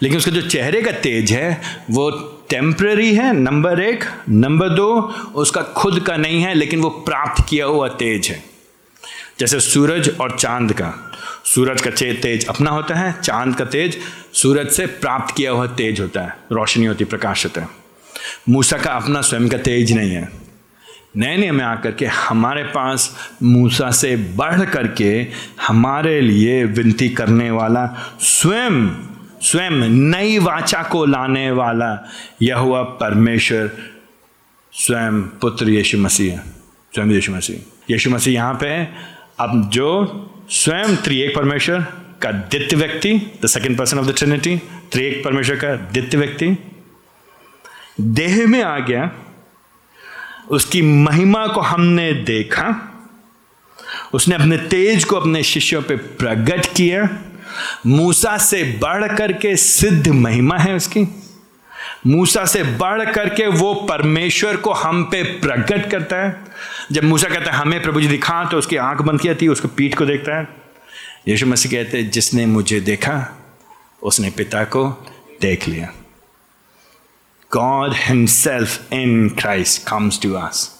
लेकिन उसका जो चेहरे का तेज है, वो टेम्प्ररी है नंबर एक. नंबर दो, उसका खुद का नहीं है, लेकिन वो प्राप्त किया हुआ तेज है। जैसे सूरज और चाँद का। सूरज का तेज अपना होता है, चाँद का तेज, सूरज से प्राप्त किया हुआ तेज होता है, रोशनी होती, प्रकाश होता है। मूसा का अपना स्वयं का तेज नहीं है। नए नियम में आकर के हमारे पास मूसा से बढ़ करके हमारे लिए विनती करने वाला, स्वयं स्वयं नई वाचा को लाने वाला यह हुआ परमेश्वर स्वयं पुत्र यीशु मसीह स्वयं यीशु मसीह। यीशु मसीह यहाँ पे है। अब जो स्वयं त्रिएक परमेश्वर का द्वितीय व्यक्ति the second person of the Trinity त्रिएक परमेश्वर का द्वितीय व्यक्ति। देह में आ गया, उसकी महिमा को हमने देखा, उसने अपने तेज को अपने शिष्यों पे प्रकट किया, मूसा से बढ़ करके सिद्ध महिमा है उसकी। मूसा से बढ़ करके वो परमेश्वर को हम पे प्रकट करता है। जब मूसा कहता है, हमें प्रभु जी दिखा तो उसकी आँख बंद किया थी उसको पीठ को देखता है। यीशु मसीह कहते हैं, जिसने मुझे देखा, उसने पिता को देख लिया। God himself in Christ comes to us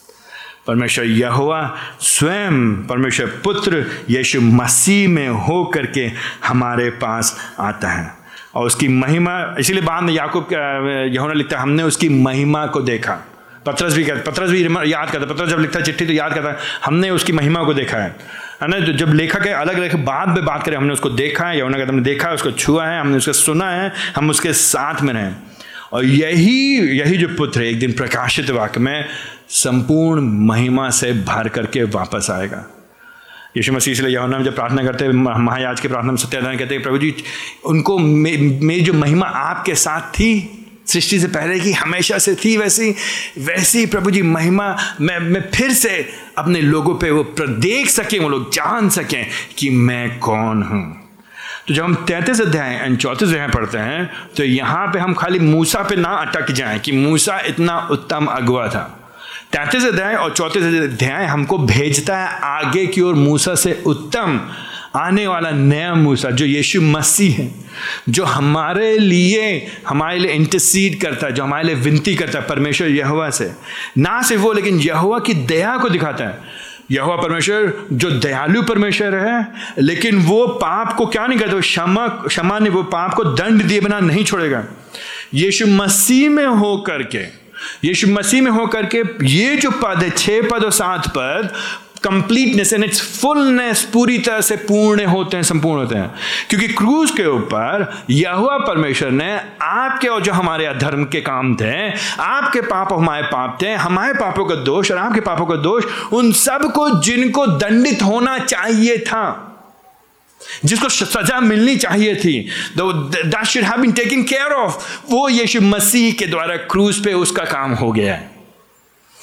परमेश्वर यहोवा स्वयं, परमेश्वर पुत्र यीशु मसीह में हो करके हमारे पास आता है। और उसकी महिमा, इसीलिए बाद में याकूब यहोना लिखता है, हमने उसकी महिमा को देखा। पत्रस भी कहता, पत्रस भी याद करता, पत्रस जब लिखता चिट्ठी तो याद करता हमने उसकी महिमा को देखा है। है ना? जब लेखक है, अलग अलग बाद में बात करें, हमने उसको देखा है यमुना कहता हमने देखा है, उसको छुआ है, हमने उसको सुना है, हम उसके साथ में रहें। और यही यही जो पुत्र है, एक दिन प्रकाशित वाक्य में, संपूर्ण महिमा से भर करके वापस आएगा। यीशु मसीह इसलिए यौना में जब प्रार्थना करते हैं महायाज की प्रार्थना में सत्याधान कहते हैं, प्रभु जी, उनको मेरी जो महिमा आपके साथ थी, सृष्टि से पहले की, हमेशा से थी वैसी वैसी प्रभु जी महिमा मैं मैं फिर से अपने लोगों पे वो देख सकें, वो लोग जान सकें कि मैं कौन हूँ। तो जब हम तैंतीस अध्याय एंड चौंतीस अध्याय पढ़ते हैं तो यहाँ पे हम खाली मूसा पे ना अटक जाएँ कि मूसा इतना उत्तम अगुआ था। तैंतीस अध्याय और चौंतीस अध्याय हमको भेजता है आगे की ओर मूसा से उत्तम, आने वाला नया मूसा, जो यीशु मसीह है, जो हमारे लिए हमारे लिए इंटरसीड करता है, जो हमारे लिए विनती करता है, परमेश्वर यहुआ से। ना सिर्फ़ वो, लेकिन यहुआ की दया को दिखाता है। यहुआ परमेश्वर, जो दयालु परमेश्वर है, लेकिन वो पाप को क्या नहीं करता, वो क्षमा क्षमा ने वो पाप को दंड दिए बिना नहीं छोड़ेगा। यीशु मसीह में हो करके यीशु मसीह में होकर के ये जो पद है, छह पद और सात पद कंप्लीटनेस एंड इट्स फुलनेस पूरी तरह से पूर्ण होते हैं, संपूर्ण होते हैं। क्योंकि क्रूज के ऊपर यहुआ परमेश्वर ने आपके और जो हमारे अधर्म के काम थे, आपके पाप और हमारे पाप थे, हमारे पापों का दोष और आपके पापों का दोष, उन सबको जिनको दंडित होना चाहिए था। जिसको सजा मिलनी चाहिए थी। That should have been taking care of वो यीशु मसीह के द्वारा क्रूज पे उसका काम हो गया है।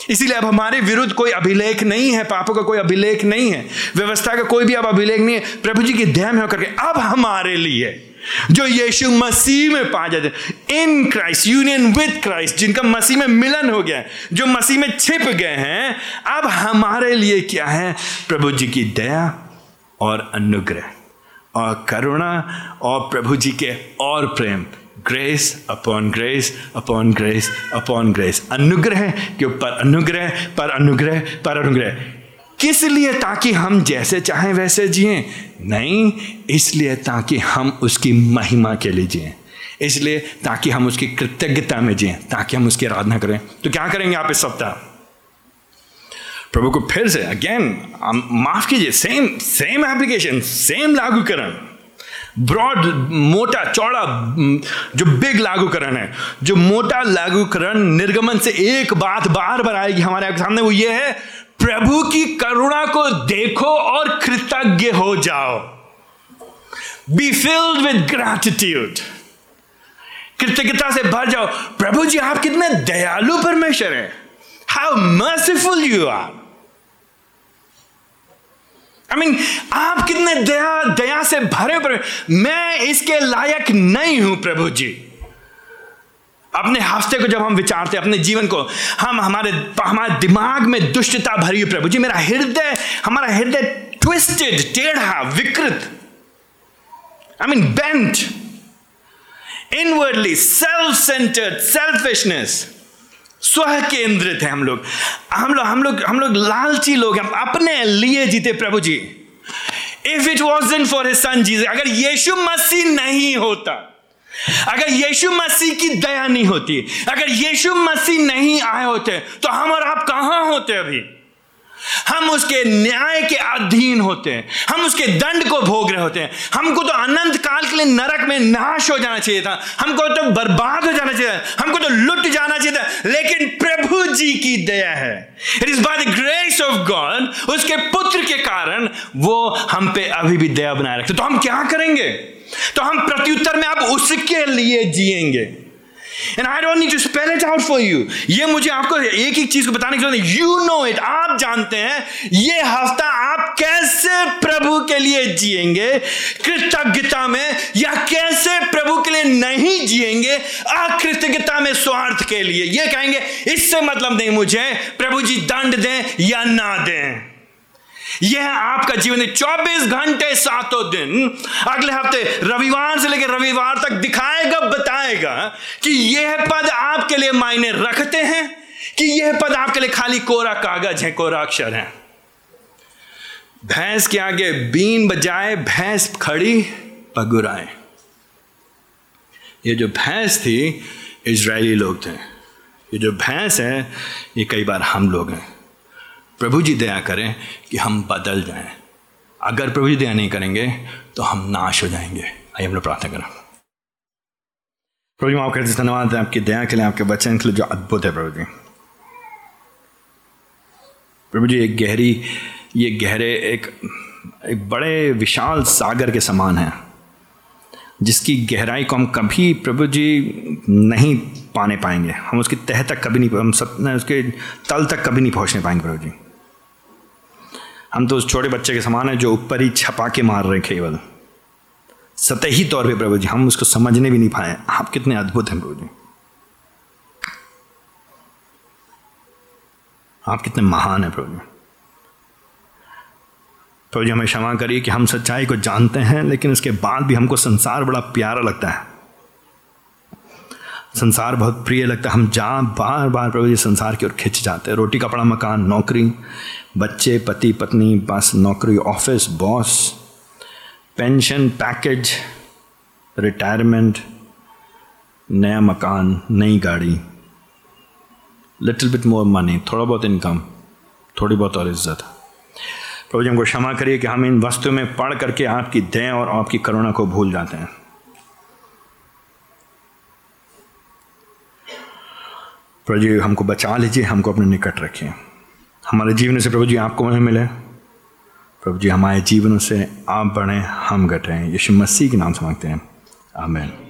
इसीलिए अब हमारे विरुद्ध कोई अभिलेख नहीं है, पापों का कोई अभिलेख नहीं है, व्यवस्था का कोई भी अब अभिलेख नहीं है। प्रभु जी की दया में होकर के अब हमारे लिए जो यीशु मसीह में पा जाते in Christ union with Christ जिनका मसीह में मिलन हो गया जो मसीह में छिप गए हैं, अब हमारे लिए क्या है? प्रभु जी की दया और अनुग्रह। और करुणा और प्रभु जी के और प्रेम grace upon grace upon grace upon grace अनुग्रह के ऊपर अनुग्रह, पर अनुग्रह पर अनुग्रह। किस लिए ताकि हम जैसे चाहें वैसे जिए? नहीं, इसलिए ताकि हम उसकी महिमा के लिए जिए। इसलिए ताकि हम उसकी कृतज्ञता में जिए, ताकि हम उसकी आराधना करें। तो क्या करेंगे आप इस सप्ताह? प्रभु को फिर से अगेन माफ़ कीजिए सेम सेम एप्लीकेशन सेम लागूकरण। ब्रॉड मोटा, चौड़ा जो बिग लागूकरण है, जो मोटा लागूकरण निर्गमन से एक बात बार बार आएगी हमारे सामने, वो ये है, प्रभु की करुणा को देखो और कृतज्ञ हो जाओ। बी फिल्ड विद ग्रैटिट्यूड कृतज्ञता से भर जाओ। प्रभु जी, आप कितने दयालु परमेश्वर हैं। How merciful you are I mean आप कितने दया दया से भरे पर मैं इसके लायक नहीं हूँ प्रभु जी। अपने हफ़्ते को जब हम विचारते अपने जीवन को, हम हमारे हमारे दिमाग में दुष्टता भरी हुई प्रभु जी, मेरा हृदय, हमारा हृदय ट्विस्टेड टेढ़ा, विकृत I mean bent inwardly self centered selfishness स्व केंद्रित है हम लोग। हम लोग हम लोग हम लोग लालची लोग हम अपने लिए जीते प्रभु जी। If it was in for son जीज अगर यीशु मसीह नहीं होता, अगर यीशु मसीह की दया नहीं होती, अगर यीशु मसीह नहीं आए होते तो हम और आप कहाँ होते अभी? हम उसके न्याय के अधीन होते हैं। हम उसके दंड को भोग रहे होते हैं। हमको तो अनंत काल के लिए नरक में नाश हो जाना चाहिए था। हमको तो बर्बाद हो जाना चाहिए था। हमको तो लुट जाना चाहिए था। लेकिन प्रभु जी की दया है। It is by the grace of God उसके पुत्र के कारण वो हम पे अभी भी दया बनाए रखते तो हम क्या करेंगे? तो हम प्रत्युत्तर में अब उसके लिए जिएँगे। And I don't need to spell it out for you ये मुझे आपको एक एक चीज़ को बताने की ज़रूरत है यू नो इट आप जानते हैं, ये हफ़्ता आप कैसे प्रभु के लिए जिएँगे? कृतज्ञता में या कैसे प्रभु के लिए नहीं जिएँगे? अकृतज्ञता में स्वार्थ के लिए। ये कहेंगे, इससे मतलब नहीं मुझे प्रभु जी दंड दें या ना दें। यह आपका जीवन। है चौबीस घंटे सातों दिन। अगले हफ़्ते रविवार से लेकर रविवार तक दिखाएगा, बताएगा कि यह पद आपके लिए मायने रखते हैं, कि यह पद आपके लिए खाली कोरा कागज़ है, कोरा अक्षर है। भैंस के आगे बीन बजाए, भैंस खड़ी पगुराए। ये जो भैंस थी इजरायली लोग थे। ये जो भैंस है, ये कई बार हम लोग हैं। प्रभु जी दया करें कि हम बदल जाएँ। अगर प्रभु जी दया नहीं करेंगे तो हम नाश हो जाएँगे। आइए हम लोग प्रार्थना करें। प्रभु जी आपका धन्यवाद है आपकी दया के लिए, आपके वचन के लिए, जो अद्भुत है प्रभु जी। प्रभु जी, एक गहरी, ये गहरे, एक एक बड़े विशाल सागर के समान है, जिसकी गहराई को हम कभी प्रभु जी नहीं पाने पाएँगे। हम उसकी तह तक कभी नहीं, हम सब उसके तल तक कभी नहीं पहुँचने पाएँगे प्रभु जी। हम तो उस छोटे बच्चे के समान हैं जो ऊपर ही छपा के मार रहे केवल। सतही तौर पे प्रभु जी, हम उसको समझने भी नहीं पाए आप कितने अद्भुत हैं प्रभु जी। आप कितने महान हैं प्रभु जी। प्रभु जी, हमें क्षमा करिए कि हम सच्चाई को जानते हैं, लेकिन उसके बाद भी हमको संसार बड़ा प्यारा लगता है। संसार बहुत प्रिय लगता है। हम जहाँ बार बार प्रभु जी संसार की ओर खिंच जाते हैं। रोटी, कपड़ा, मकान, नौकरी बच्चे, पति, पत्नी बस नौकरी, office, boss, pension package, retirement, नया मकान, नई गाड़ी, लिटिल बिट मोर मनी, थोड़ा बहुत इनकम, थोड़ी बहुत और इज़्ज़त। प्रभु जी हमको क्षमा करिए कि हम इन वस्तुओं में पढ़ करके आपकी दया और आपकी करुणा को भूल जाते हैं। प्रभु जी हमको बचा लीजिए, हमको अपने निकट रखिए। हमारे जीवन से प्रभु जी आपको महिमा मिले। प्रभु जी हमारे जीवन से आप बढ़ें, हम घटें यीशु मसीह के नाम से मांगते हैं। आमेन।